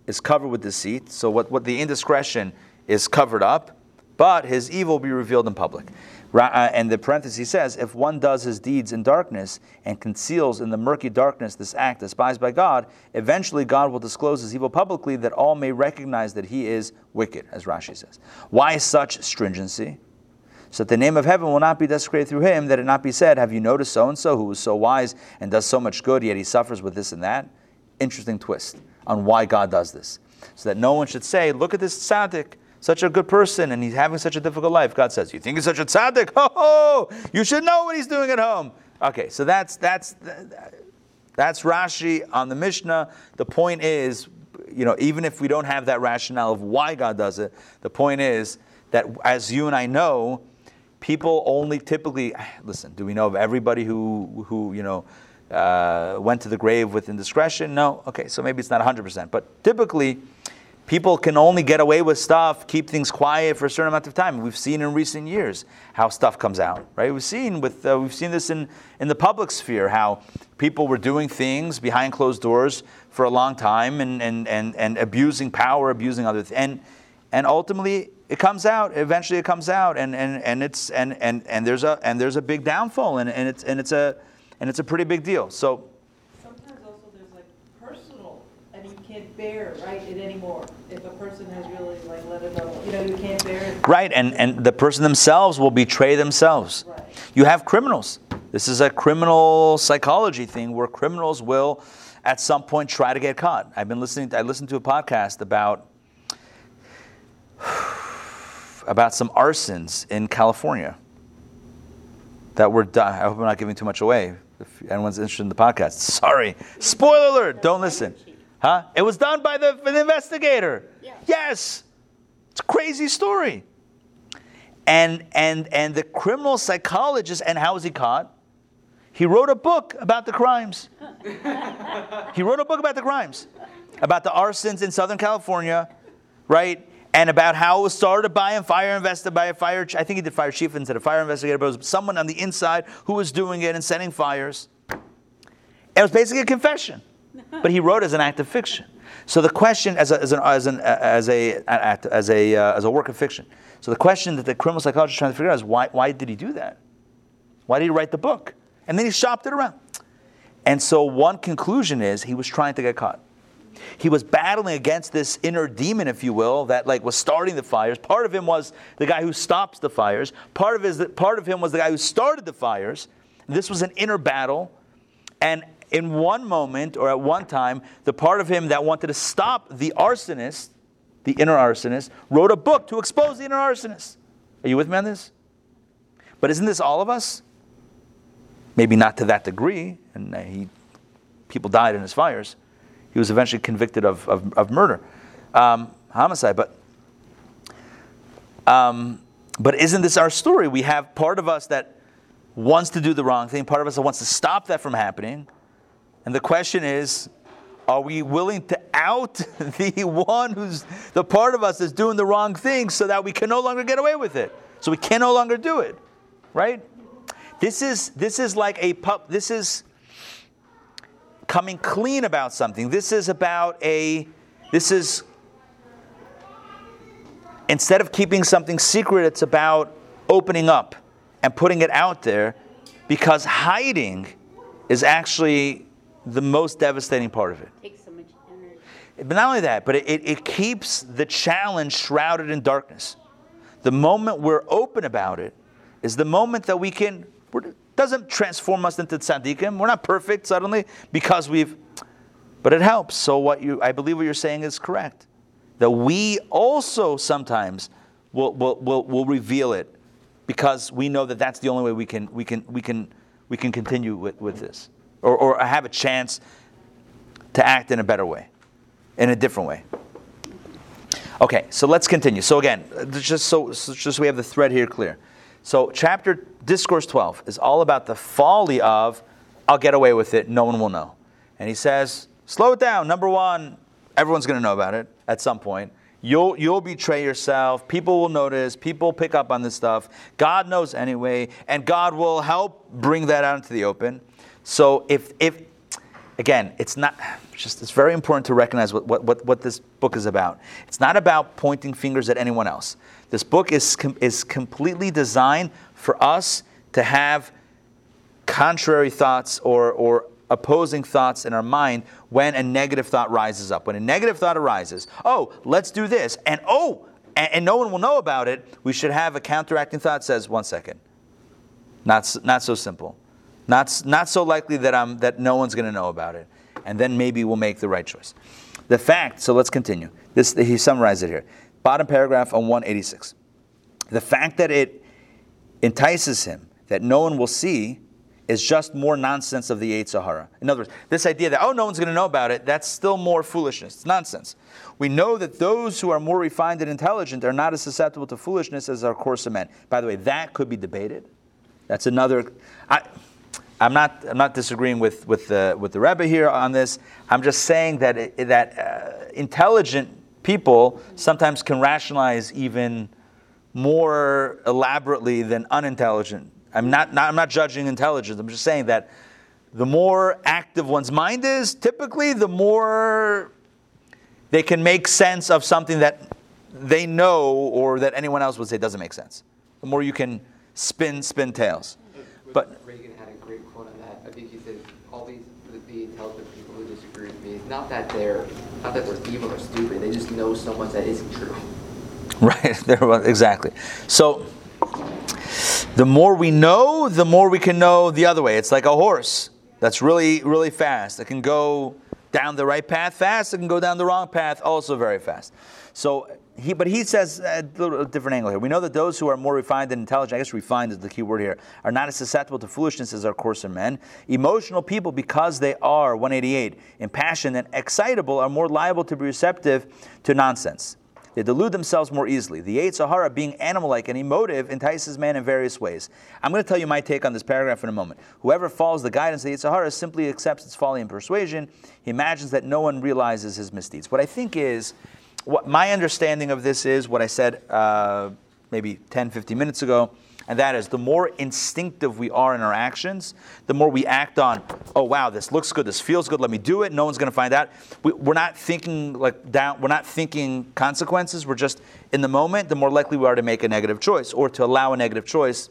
is covered with deceit, so what, what the indiscretion is covered up, but his evil will be revealed in public. Uh, and the parenthesis says, if one does his deeds in darkness and conceals in the murky darkness this act despised by God, eventually God will disclose his evil publicly that all may recognize that he is wicked, as Rashi says. Why such stringency? So that the name of heaven will not be desecrated through him, that it not be said, Have you noticed so and so, who is so wise and does so much good, yet he suffers with this and that? Interesting twist on why God does this. So that no one should say, Look at this tzaddik such a good person and he's having such a difficult life. God says, You think he's such a tzaddik? Ho ho! You should know what he's doing at home. Okay, so that's that's that's Rashi on the Mishnah. The point is, you know, even if we don't have that rationale of why God does it, the point is that as you and I know, people only typically listen. Do we know of everybody who who you know uh, went to the grave with indiscretion? No. Okay, so maybe it's not 100, percent but typically people can only get away with stuff, keep things quiet for a certain amount of time. We've seen in recent years how stuff comes out, right? We've seen with uh, we've seen this in in the public sphere how people were doing things behind closed doors for a long time and and and, and abusing power, abusing other th- and and ultimately it comes out. Eventually, it comes out, and and and it's and and and there's a and there's a big downfall, and and it's and it's a and it's a pretty big deal. So can't bear, right, it anymore. If a person has really like let it go, you know, you can't bear it. Right, and, and the person themselves will betray themselves. Right. You have criminals. This is a criminal psychology thing where criminals will at some point try to get caught. I've been listening, I listened to a podcast about about some arsons in California that were done. I hope I'm not giving too much away. If anyone's interested in the podcast, sorry. Spoiler alert, don't listen. Huh? It was done by the, the investigator. Yeah. Yes. It's a crazy story. And, and, and the criminal psychologist, and how was he caught? He wrote a book about the crimes. he wrote a book about the crimes, about the arsons in Southern California, right? And about how it was started by a fire investigator, by a fire, I think he did fire chief instead of fire investigator, but it was someone on the inside who was doing it and setting fires. It was basically a confession but he wrote as an act of fiction. So the question, as a, as an, as an, as a, act, as a, uh, as a work of fiction. So the question that the criminal psychologist is trying to figure out is why, why did he do that? Why did he write the book? And then he shopped it around. And so one conclusion is he was trying to get caught. He was battling against this inner demon, if you will, that like was starting the fires. Part of him was the guy who stops the fires. Part of his, part of him was the guy who started the fires. This was an inner battle, and in one moment or at one time, the part of him that wanted to stop the arsonist, the inner arsonist, wrote a book to expose the inner arsonist. Are you with me on this? But isn't this all of us? Maybe not to that degree, and uh, he, people died in his fires. He was eventually convicted of, of, of murder, um, homicide. But, um, but isn't this our story? We have part of us that wants to do the wrong thing, part of us that wants to stop that from happening. And the question is, are we willing to out the one who's the part of us that's doing the wrong thing so that we can no longer get away with it? So we can no longer do it, right? This is this is like a pup. This is coming clean about something. This is about a. This is instead of keeping something secret, it's about opening up and putting it out there, because hiding is actually the most devastating part of it. Takes so much energy. But not only that, but it, it, it keeps the challenge shrouded in darkness. The moment we're open about it is the moment that we can, doesn't transform us into tzaddikim. We're not perfect suddenly because we've, but it helps. So what you, I believe what you're saying is correct. That we also sometimes will, will, will, will reveal it because we know that that's the only way we can, we can, we can, we can continue with, with this or, or have a chance to act in a better way, in a different way. Okay, so let's continue. So again, uh, just so, so just we have the thread here clear. So chapter discourse 12 is all about the folly of I'll get away with it, no one will know. And he says, slow it down. Number 1, everyone's going to know about it at some point. You'll, you'll betray yourself. People will notice. People pick up on this stuff. God knows anyway, and God will help bring that out into the open. So if, if again, it's not just it's very important to recognize what, what, what, this book is about. It's not about pointing fingers at anyone else. This book is, com- is completely designed for us to have contrary thoughts or, or opposing thoughts in our mind when a negative thought rises up. When a negative thought arises, oh, let's do this, and oh, and, and no one will know about it, we should have a counteracting thought says, one second. Not, not so simple. Not, not so likely that, I'm, that no one's going to know about it. And then maybe we'll make the right choice. The fact, so let's continue. This, he summarized it here. Bottom paragraph on 186. The fact that it entices him that no one will see is just more nonsense of the Yetzer Hara. In other words, this idea that, oh, no one's going to know about it, that's still more foolishness. It's nonsense. We know that those who are more refined and intelligent are not as susceptible to foolishness as our coarser men. By the way, that could be debated. That's another. I, I'm not. I'm not disagreeing with with the with the Rebbe here on this. I'm just saying that it, that uh, intelligent people sometimes can rationalize even more elaborately than unintelligent. I'm not, not. I'm not judging intelligence. I'm just saying that the more active one's mind is, typically, the more they can make sense of something that they know or that anyone else would say doesn't make sense. The more you can spin spin tales. But Reagan had a great quote on that. I think he said, all these, the, the intelligent people who disagree with me, it's not that they're, not that they're evil or stupid, they just know so much that isn't true. Right, there exactly. So the more we know, the more we can know the other way. It's like a horse that's really, really fast. It can go down the right path fast. It can go down the wrong path also very fast. So he, but he says uh, a little different angle here. We know that those who are more refined and intelligent, I guess refined is the key word here, are not as susceptible to foolishness as our coarser men. Emotional people, because they are 188, impassioned and excitable, are more liable to be receptive to nonsense. They delude themselves more easily. The Yetzer Hara, being animal like and emotive, entices man in various ways. I'm going to tell you my take on this paragraph in a moment. Whoever follows the guidance of the Yetzer Hara simply accepts its folly and persuasion. He imagines that no one realizes his misdeeds. What I think is, what my understanding of this is what I said uh, maybe 10, 15 minutes ago, and that is the more instinctive we are in our actions, the more we act on, oh wow, this looks good, this feels good, let me do it. No one's going to find out. We, we're not thinking like down, we're not thinking consequences. We're just in the moment. The more likely we are to make a negative choice or to allow a negative choice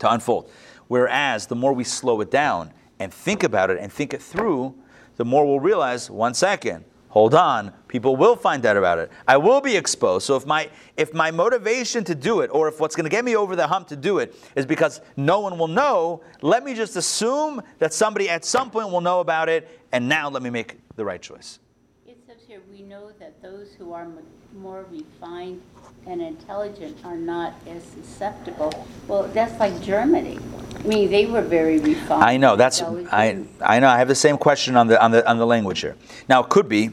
to unfold. Whereas the more we slow it down and think about it and think it through, the more we'll realize, one second, hold on, people will find out about it. I will be exposed. So if my if my motivation to do it, or if what's going to get me over the hump to do it, is because no one will know, let me just assume that somebody at some point will know about it, and now let me make the right choice. It says here, we know that those who are more refined and intelligent are not as susceptible. Well, that's like Germany. I mean, they were very refined. I know that's I I know I have the same question on the on the on the language here. Now it could be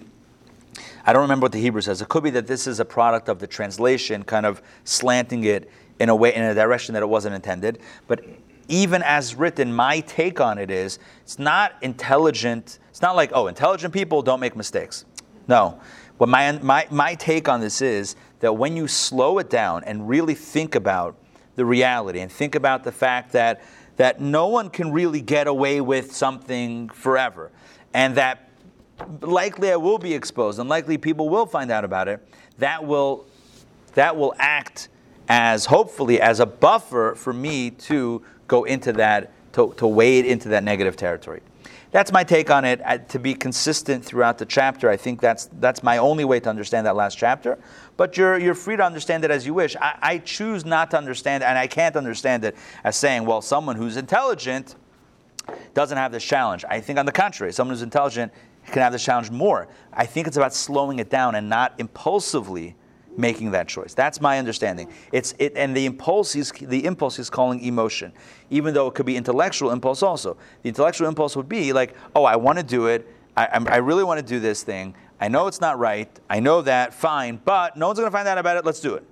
I don't remember what the Hebrew says. It could be that this is a product of the translation kind of slanting it in a way in a direction that it wasn't intended. But even as written, my take on it is it's not intelligent. It's not like, oh, intelligent people don't make mistakes. No. What my, my, my take on this is that when you slow it down and really think about the reality and think about the fact that, that no one can really get away with something forever and that likely I will be exposed and likely people will find out about it, that will, that will act as hopefully as a buffer for me to go into that, to, to wade into that negative territory. That's my take on it. To be consistent throughout the chapter, I think that's that's my only way to understand that last chapter. But you're you're free to understand it as you wish. I, I choose not to understand, and I can't understand it as saying, well, someone who's intelligent doesn't have this challenge. I think on the contrary, someone who's intelligent can have this challenge more. I think it's about slowing it down and not impulsively making that choice. That's my understanding. It's it, and the impulse is the impulse is calling emotion, even though it could be intellectual impulse also. The intellectual impulse would be like, oh, I want to do it. I, I'm- I really want to do this thing. I know it's not right. I know that. Fine, but no one's going to find out about it. Let's do it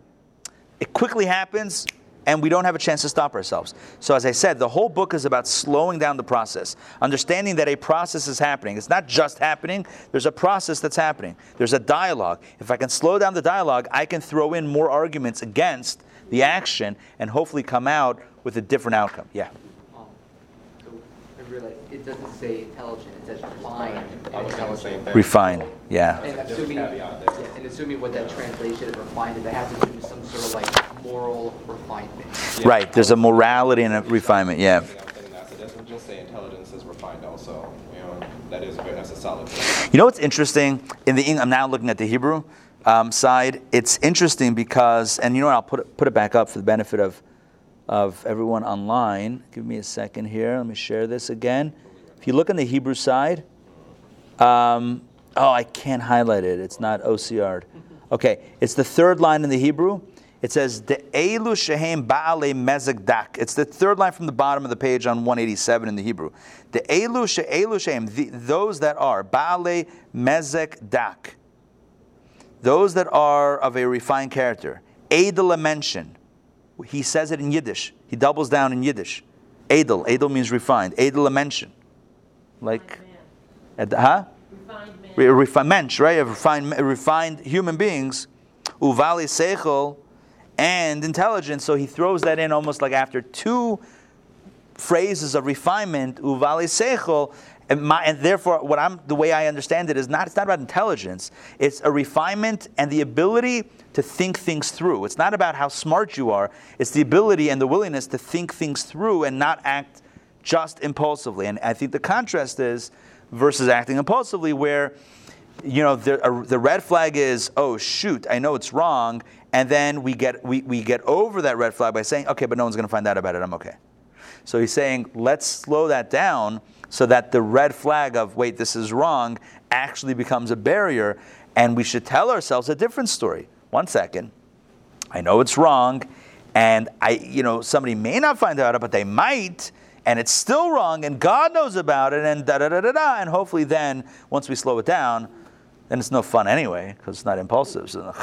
it quickly happens and we don't have a chance to stop ourselves. So, as I said, the whole book is about slowing down the process, understanding that a process is happening. It's not just happening, there's a process that's happening. There's a dialogue. If I can slow down the dialogue, I can throw in more arguments against the action and hopefully come out with a different outcome. Yeah. Realize it doesn't say intelligent, it says refined I was saying the same thing. Refine. Yeah. And Just a assuming, caveat there. yeah, and assuming what that translation of refined is, that has to do with some sort of like moral refinement. Yeah. Right. There's a morality and a refinement. Yeah. I'm saying that, so it doesn't just say intelligence, it refined also, you know, that is, very- that's a solid point. You know what's interesting? In the Eng- I'm now looking at the Hebrew um, side. It's interesting because, and you know what? I'll put it, put it back up for the benefit of of everyone online. Give me a second here. Let me share this again. If you look on the Hebrew side, um, oh, I can't highlight it. It's not OCR'd. Okay, it's the third line in the Hebrew. It says the elu shehem baale mezek dak. It's the third line from the bottom of the page on 187 in the Hebrew. The elu she elu shehem, those that are baale mezek dak, those that are of a refined character. Edel mention. He says it in Yiddish. He doubles down in Yiddish. Edel. Edel means refined. Edel mention. Like, at- huh? Re- refined mensch, right? Of refined, refined human beings, uvali seichel, and intelligence. So he throws that in almost like after two phrases of refinement, uvali seichel, and, my, and therefore, what I'm the way I understand it is not it's not about intelligence. It's a refinement and the ability to think things through. It's not about how smart you are. It's the ability and the willingness to think things through and not act just impulsively. And I think the contrast is versus acting impulsively, where you know the, the red flag is oh shoot I know it's wrong, and then we get we, we get over that red flag by saying okay, but no one's going to find out about it. I'm okay. So he's saying let's slow that down so that the red flag of wait this is wrong actually becomes a barrier, and we should tell ourselves a different story. One second. I know it's wrong, and I, you know, somebody may not find out, but they might, and it's still wrong, and God knows about it, and da da da da da, and hopefully then, once we slow it down, then it's no fun anyway because it's not impulsive. So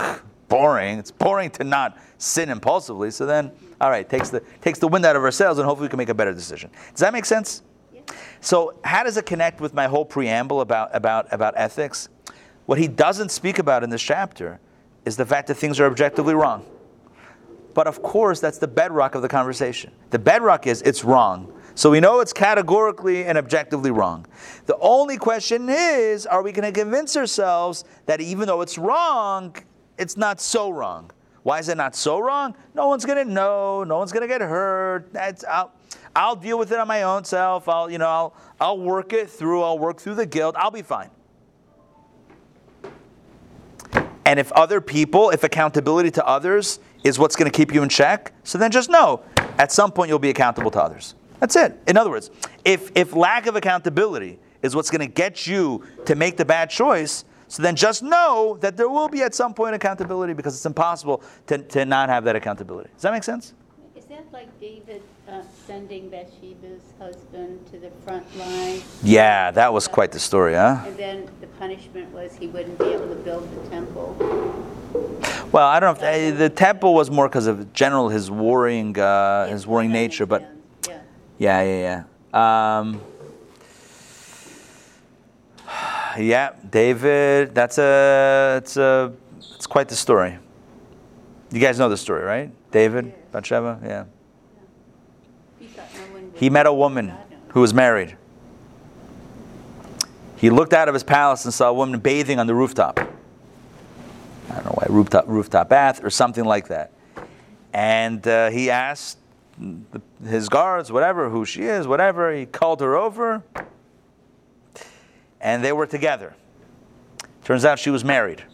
boring. It's boring to not sin impulsively. So then, all right, takes the takes the wind out of our sails, and hopefully we can make a better decision. Does that make sense? So how does it connect with my whole preamble about about about ethics? What he doesn't speak about in this chapter is the fact that things are objectively wrong. But of course, that's the bedrock of the conversation. The bedrock is it's wrong. So we know it's categorically and objectively wrong. The only question is are we going to convince ourselves that even though it's wrong, it's not so wrong? Why is it not so wrong? No one's going to know. No one's going to get hurt. That's, I'll, I'll deal with it on my own self. I'll, you know, I'll, I'll work it through. I'll work through the guilt. I'll be fine. And if other people, if accountability to others is what's going to keep you in check, so then just know at some point you'll be accountable to others. That's it. In other words, if, if lack of accountability is what's going to get you to make the bad choice, so then just know that there will be at some point accountability because it's impossible to, to not have that accountability. Does that make sense? Is that like David uh, sending Bathsheba's husband to the front line? Yeah, that was quite the story, huh? And then the punishment was he wouldn't be able to build the temple. Well, I don't know if uh, the temple was more because of general his warring, uh, his warring nature, but Yeah. yeah, yeah, yeah. Um, yeah, David. That's a, it's a, it's quite the story. You guys know the story, right? David, Bathsheba, yeah. He thought no one would- He met a woman who was married. He looked out of his palace and saw a woman bathing on the rooftop. I don't know why, rooftop, rooftop bath or something like that. And uh, he asked the, his guards, whatever, who she is, whatever. He called her over, and they were together. Turns out she was married.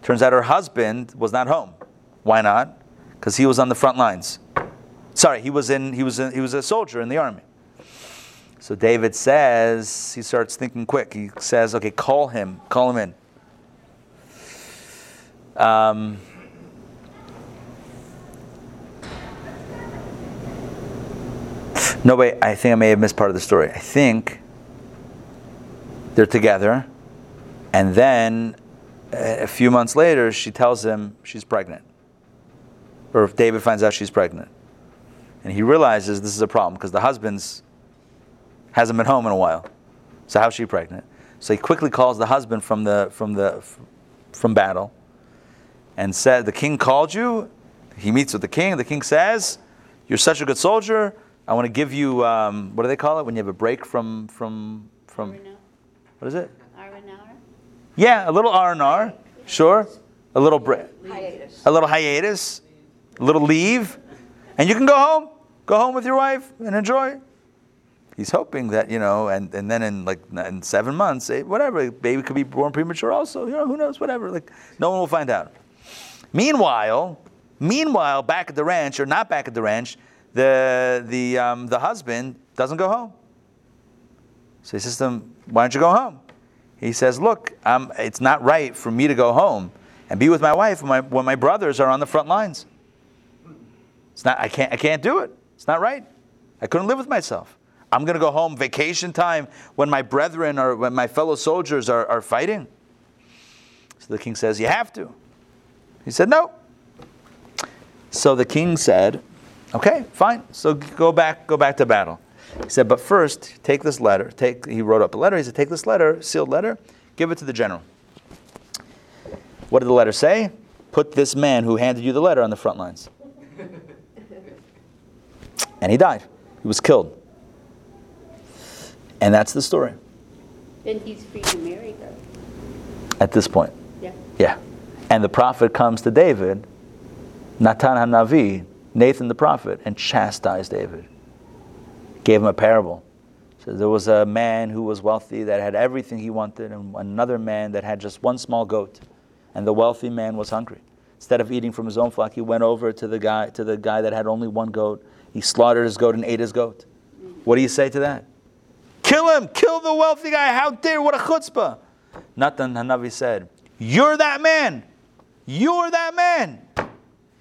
Turns out her husband was not home. Why not? Because he was on the front lines. Sorry, he was in. He was in, he was a soldier in the army. So David says he starts thinking quick. He says, "Okay, call him. Call him in." Um, no, wait. I think I may have missed part of the story. I think they're together, and then uh, a few months later, she tells him she's pregnant, or if David finds out she's pregnant, and he realizes this is a problem because the husband's hasn't been home in a while. So how's she pregnant? So he quickly calls the husband from the from the from battle, and said, "The king called you." He meets with the king. The king says, "You're such a good soldier. I want to give you um, what do they call it when you have a break from from from what is it? hour? Yeah, a little R and R, sure. A little break, a little hiatus, a little leave, and you can go home. Go home with your wife and enjoy. He's hoping that you know, and, and then in like in seven months, eh, whatever, baby could be born premature. Also, you know, who knows? Whatever. Like no one will find out. Meanwhile, meanwhile, back at the ranch or not back at the ranch, the the um, the husband doesn't go home. So he says to him, "Why don't you go home?" He says, "Look, um, it's not right for me to go home and be with my wife when my, when my brothers are on the front lines. It's not. I can't. I can't do it. It's not right. I couldn't live with myself. I'm going to go home vacation time when my brethren or when my fellow soldiers are, are fighting." So the king says, "You have to." He said, "No." So the king said, "Okay, fine. So go back. Go back to battle." He said, "But first, take this letter. Take." He wrote up a letter. He said, "Take this letter, sealed letter, give it to the general." What did the letter say? Put this man who handed you the letter on the front lines. And he died. He was killed. And that's the story Then he's free to marry her. at this point. Yeah. Yeah. And the prophet comes to David, Natan HaNavi, Nathan the prophet, and chastised David. Gave him a parable. So there was a man who was wealthy that had everything he wanted, and another man that had just one small goat. And the wealthy man was hungry. Instead of eating from his own flock, he went over to the guy to the guy that had only one goat. He slaughtered his goat and ate his goat. What do you say to that? Kill him! Kill the wealthy guy! How dare! What a chutzpah! Natan Hanavi said, "You're that man. You're that man.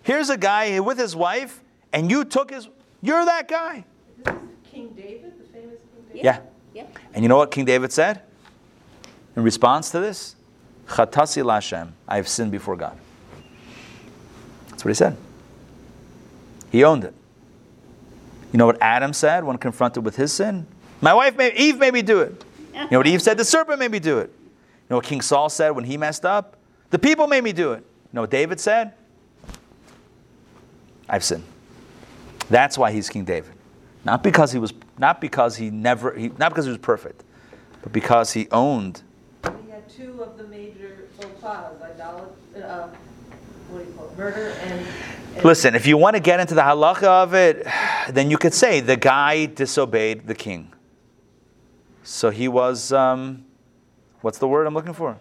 Here's a guy with his wife, and you took his. You're that guy." This is King David, the famous King David? Yeah. Yeah. And you know what King David said in response to this? Chatasi Lashem. I have sinned before God. That's what he said. He owned it. You know what Adam said when confronted with his sin? My wife, made, Eve, made me do it. You know what Eve said? The serpent made me do it. You know what King Saul said when he messed up? The people made me do it. You know what David said? I've sinned. That's why he's King David. Not because he was not because he never he, not because he was perfect, but because he owned We had two of the major faux pas, idolatry, uh, what do you call it, murder and. and- Listen, if you want to get into the halacha of it, then you could say the guy disobeyed the king. So he was, um, what's the word I'm looking for?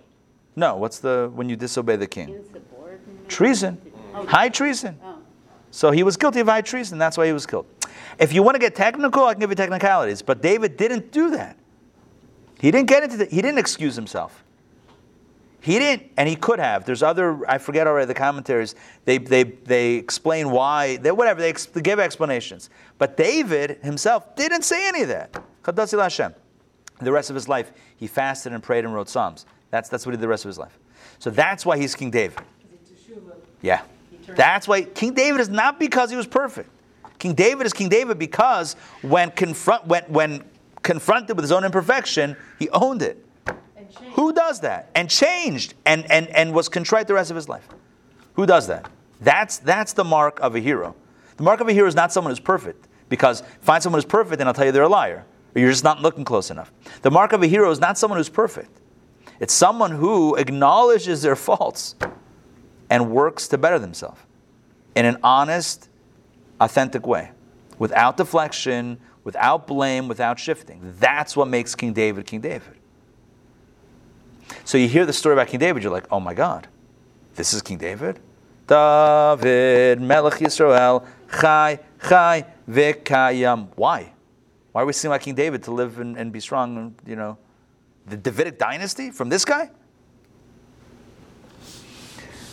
No, what's the when you disobey the king? Insubordinate. Treason. High treason. Oh. So he was guilty of high treason. That's why he was killed. If you want to get technical, I can give you technicalities. But David didn't do that. He didn't get into the, he didn't excuse himself. He didn't, and he could have. There's other, I forget already the commentaries. They, they, they explain why, they, whatever, they, ex, they give explanations. But David himself didn't say any of that. Hashem. The rest of his life, he fasted and prayed and wrote Psalms. That's, that's what he did the rest of his life. So that's why he's King David. Yeah. That's why King David is not because he was perfect. King David is King David because when, confront, when, when confronted with his own imperfection, he owned it. Who does that? And changed and, and, and was contrite the rest of his life. Who does that? That's, that's the mark of a hero. The mark of a hero is not someone who's perfect, because find someone who's perfect and I'll tell you they're a liar, or you're just not looking close enough. The mark of a hero is not someone who's perfect, it's someone who acknowledges their faults and works to better themselves in an honest, authentic way, without deflection, without blame, without shifting. That's what makes King David King David. So you hear the story about King David, you're like, oh my God, this is King David? David, Melech Yisrael, Chai, Chai, Vikayam. Why? Why are we seeing like King David to live and, and be strong, you know? The Davidic dynasty from this guy?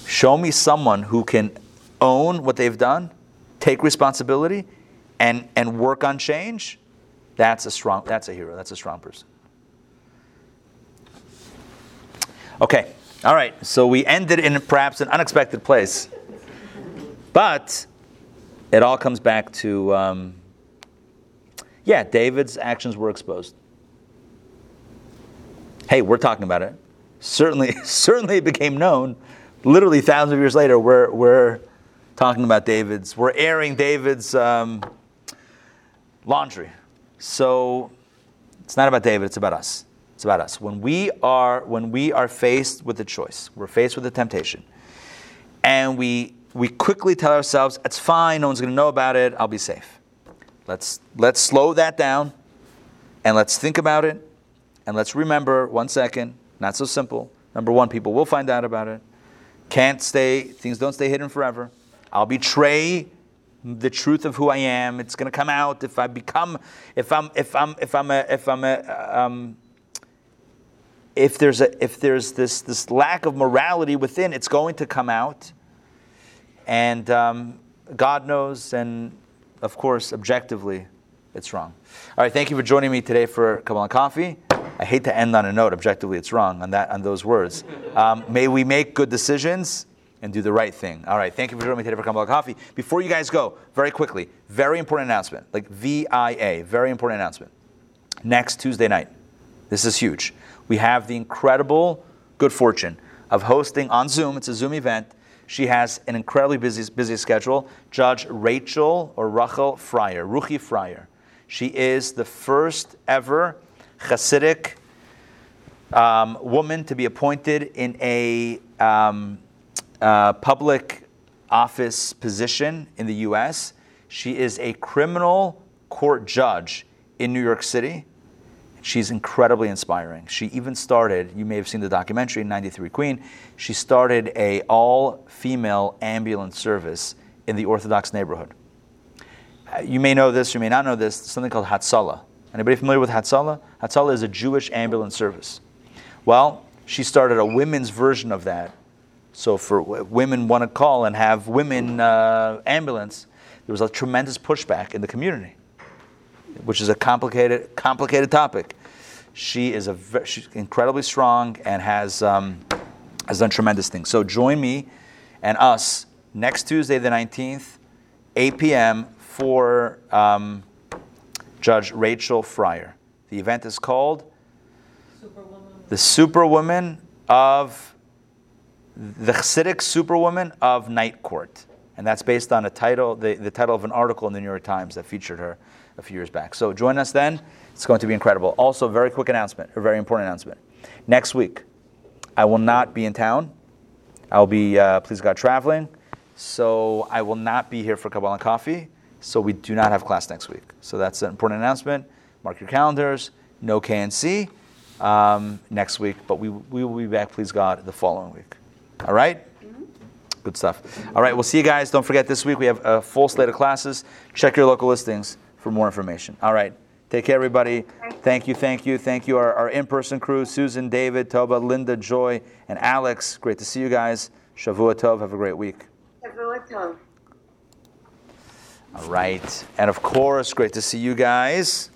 Show me someone who can own what they've done, take responsibility, and, and work on change. That's a strong, that's a hero. That's a strong person. Okay, all right. So we ended in perhaps an unexpected place, but it all comes back to, um, yeah, David's actions were exposed. Hey, we're talking about it. Certainly, certainly it became known. Literally thousands of years later, we're, we're talking about David's, we're airing David's um, laundry. So it's not about David, it's about us. It's about us. When we are when we are faced with a choice, we're faced with a temptation, and we we quickly tell ourselves, "It's fine. No one's going to know about it. I'll be safe." Let's let's slow that down, and let's think about it, and let's remember one second. Not so simple. Number one, people will find out about it. Can't stay. Things don't stay hidden forever. I'll betray the truth of who I am. It's going to come out if I become, if I'm, if I'm, if I'm a, if I'm a, um, if there's a, if there's this this lack of morality within, it's going to come out. And um, God knows, and of course, objectively, it's wrong. All right, thank you for joining me today for Kabbalah Coffee. I hate to end on a note. Objectively, it's wrong on that on those words. Um, may we make good decisions and do the right thing. All right, thank you for joining me today for Kabbalah Coffee. Before you guys go, very quickly, very important announcement, like VIA, very important announcement. Next Tuesday night, this is huge. We have the incredible good fortune of hosting on Zoom. It's a Zoom event. She has an incredibly busy, busy schedule. Judge Rachel or Rachel Freier, Ruchi Freier. She is the first ever Hasidic um, woman to be appointed in a um, uh, public office position in the U.S. She is a criminal court judge in New York City. She's incredibly inspiring. She even started, you may have seen the documentary, 93 Queen, she started a all-female ambulance service in the Orthodox neighborhood. Uh, you may know this, you may not know this, something called Hatzalah. Anybody familiar with Hatzalah? Hatzalah is a Jewish ambulance service. Well, she started a women's version of that. So for women want to call and have women uh, ambulance, there was a tremendous pushback in the community which is a complicated, complicated topic. She is a she's incredibly strong and has um, has done tremendous things. So join me and us next Tuesday, the nineteenth, eight p.m. for um, Judge Rachel Freier. The event is called Superwoman. the Superwoman of the Chassidic Superwoman of Night Court, and that's based on a title, the, the title of an article in the New York Times that featured her a few years back. So join us then. It's going to be incredible. Also, very quick announcement, a very important announcement. Next week, I will not be in town. I'll be, uh, please God, traveling. So I will not be here for Kabbalah Coffee. So we do not have class next week. So that's an important announcement. Mark your calendars. No KNC. um, next week, but we, we will be back, please God, the following week. All right? Good stuff. All right, we'll see you guys. Don't forget this week we have a full slate of classes. Check your local listings for more information. All right. Take care, everybody. Thank you, thank you, thank you. Our, our in person crew Susan, David, Toba, Linda, Joy, and Alex. Great to see you guys. Shavua Tov. Have a great week. All right. And of course, great to see you guys.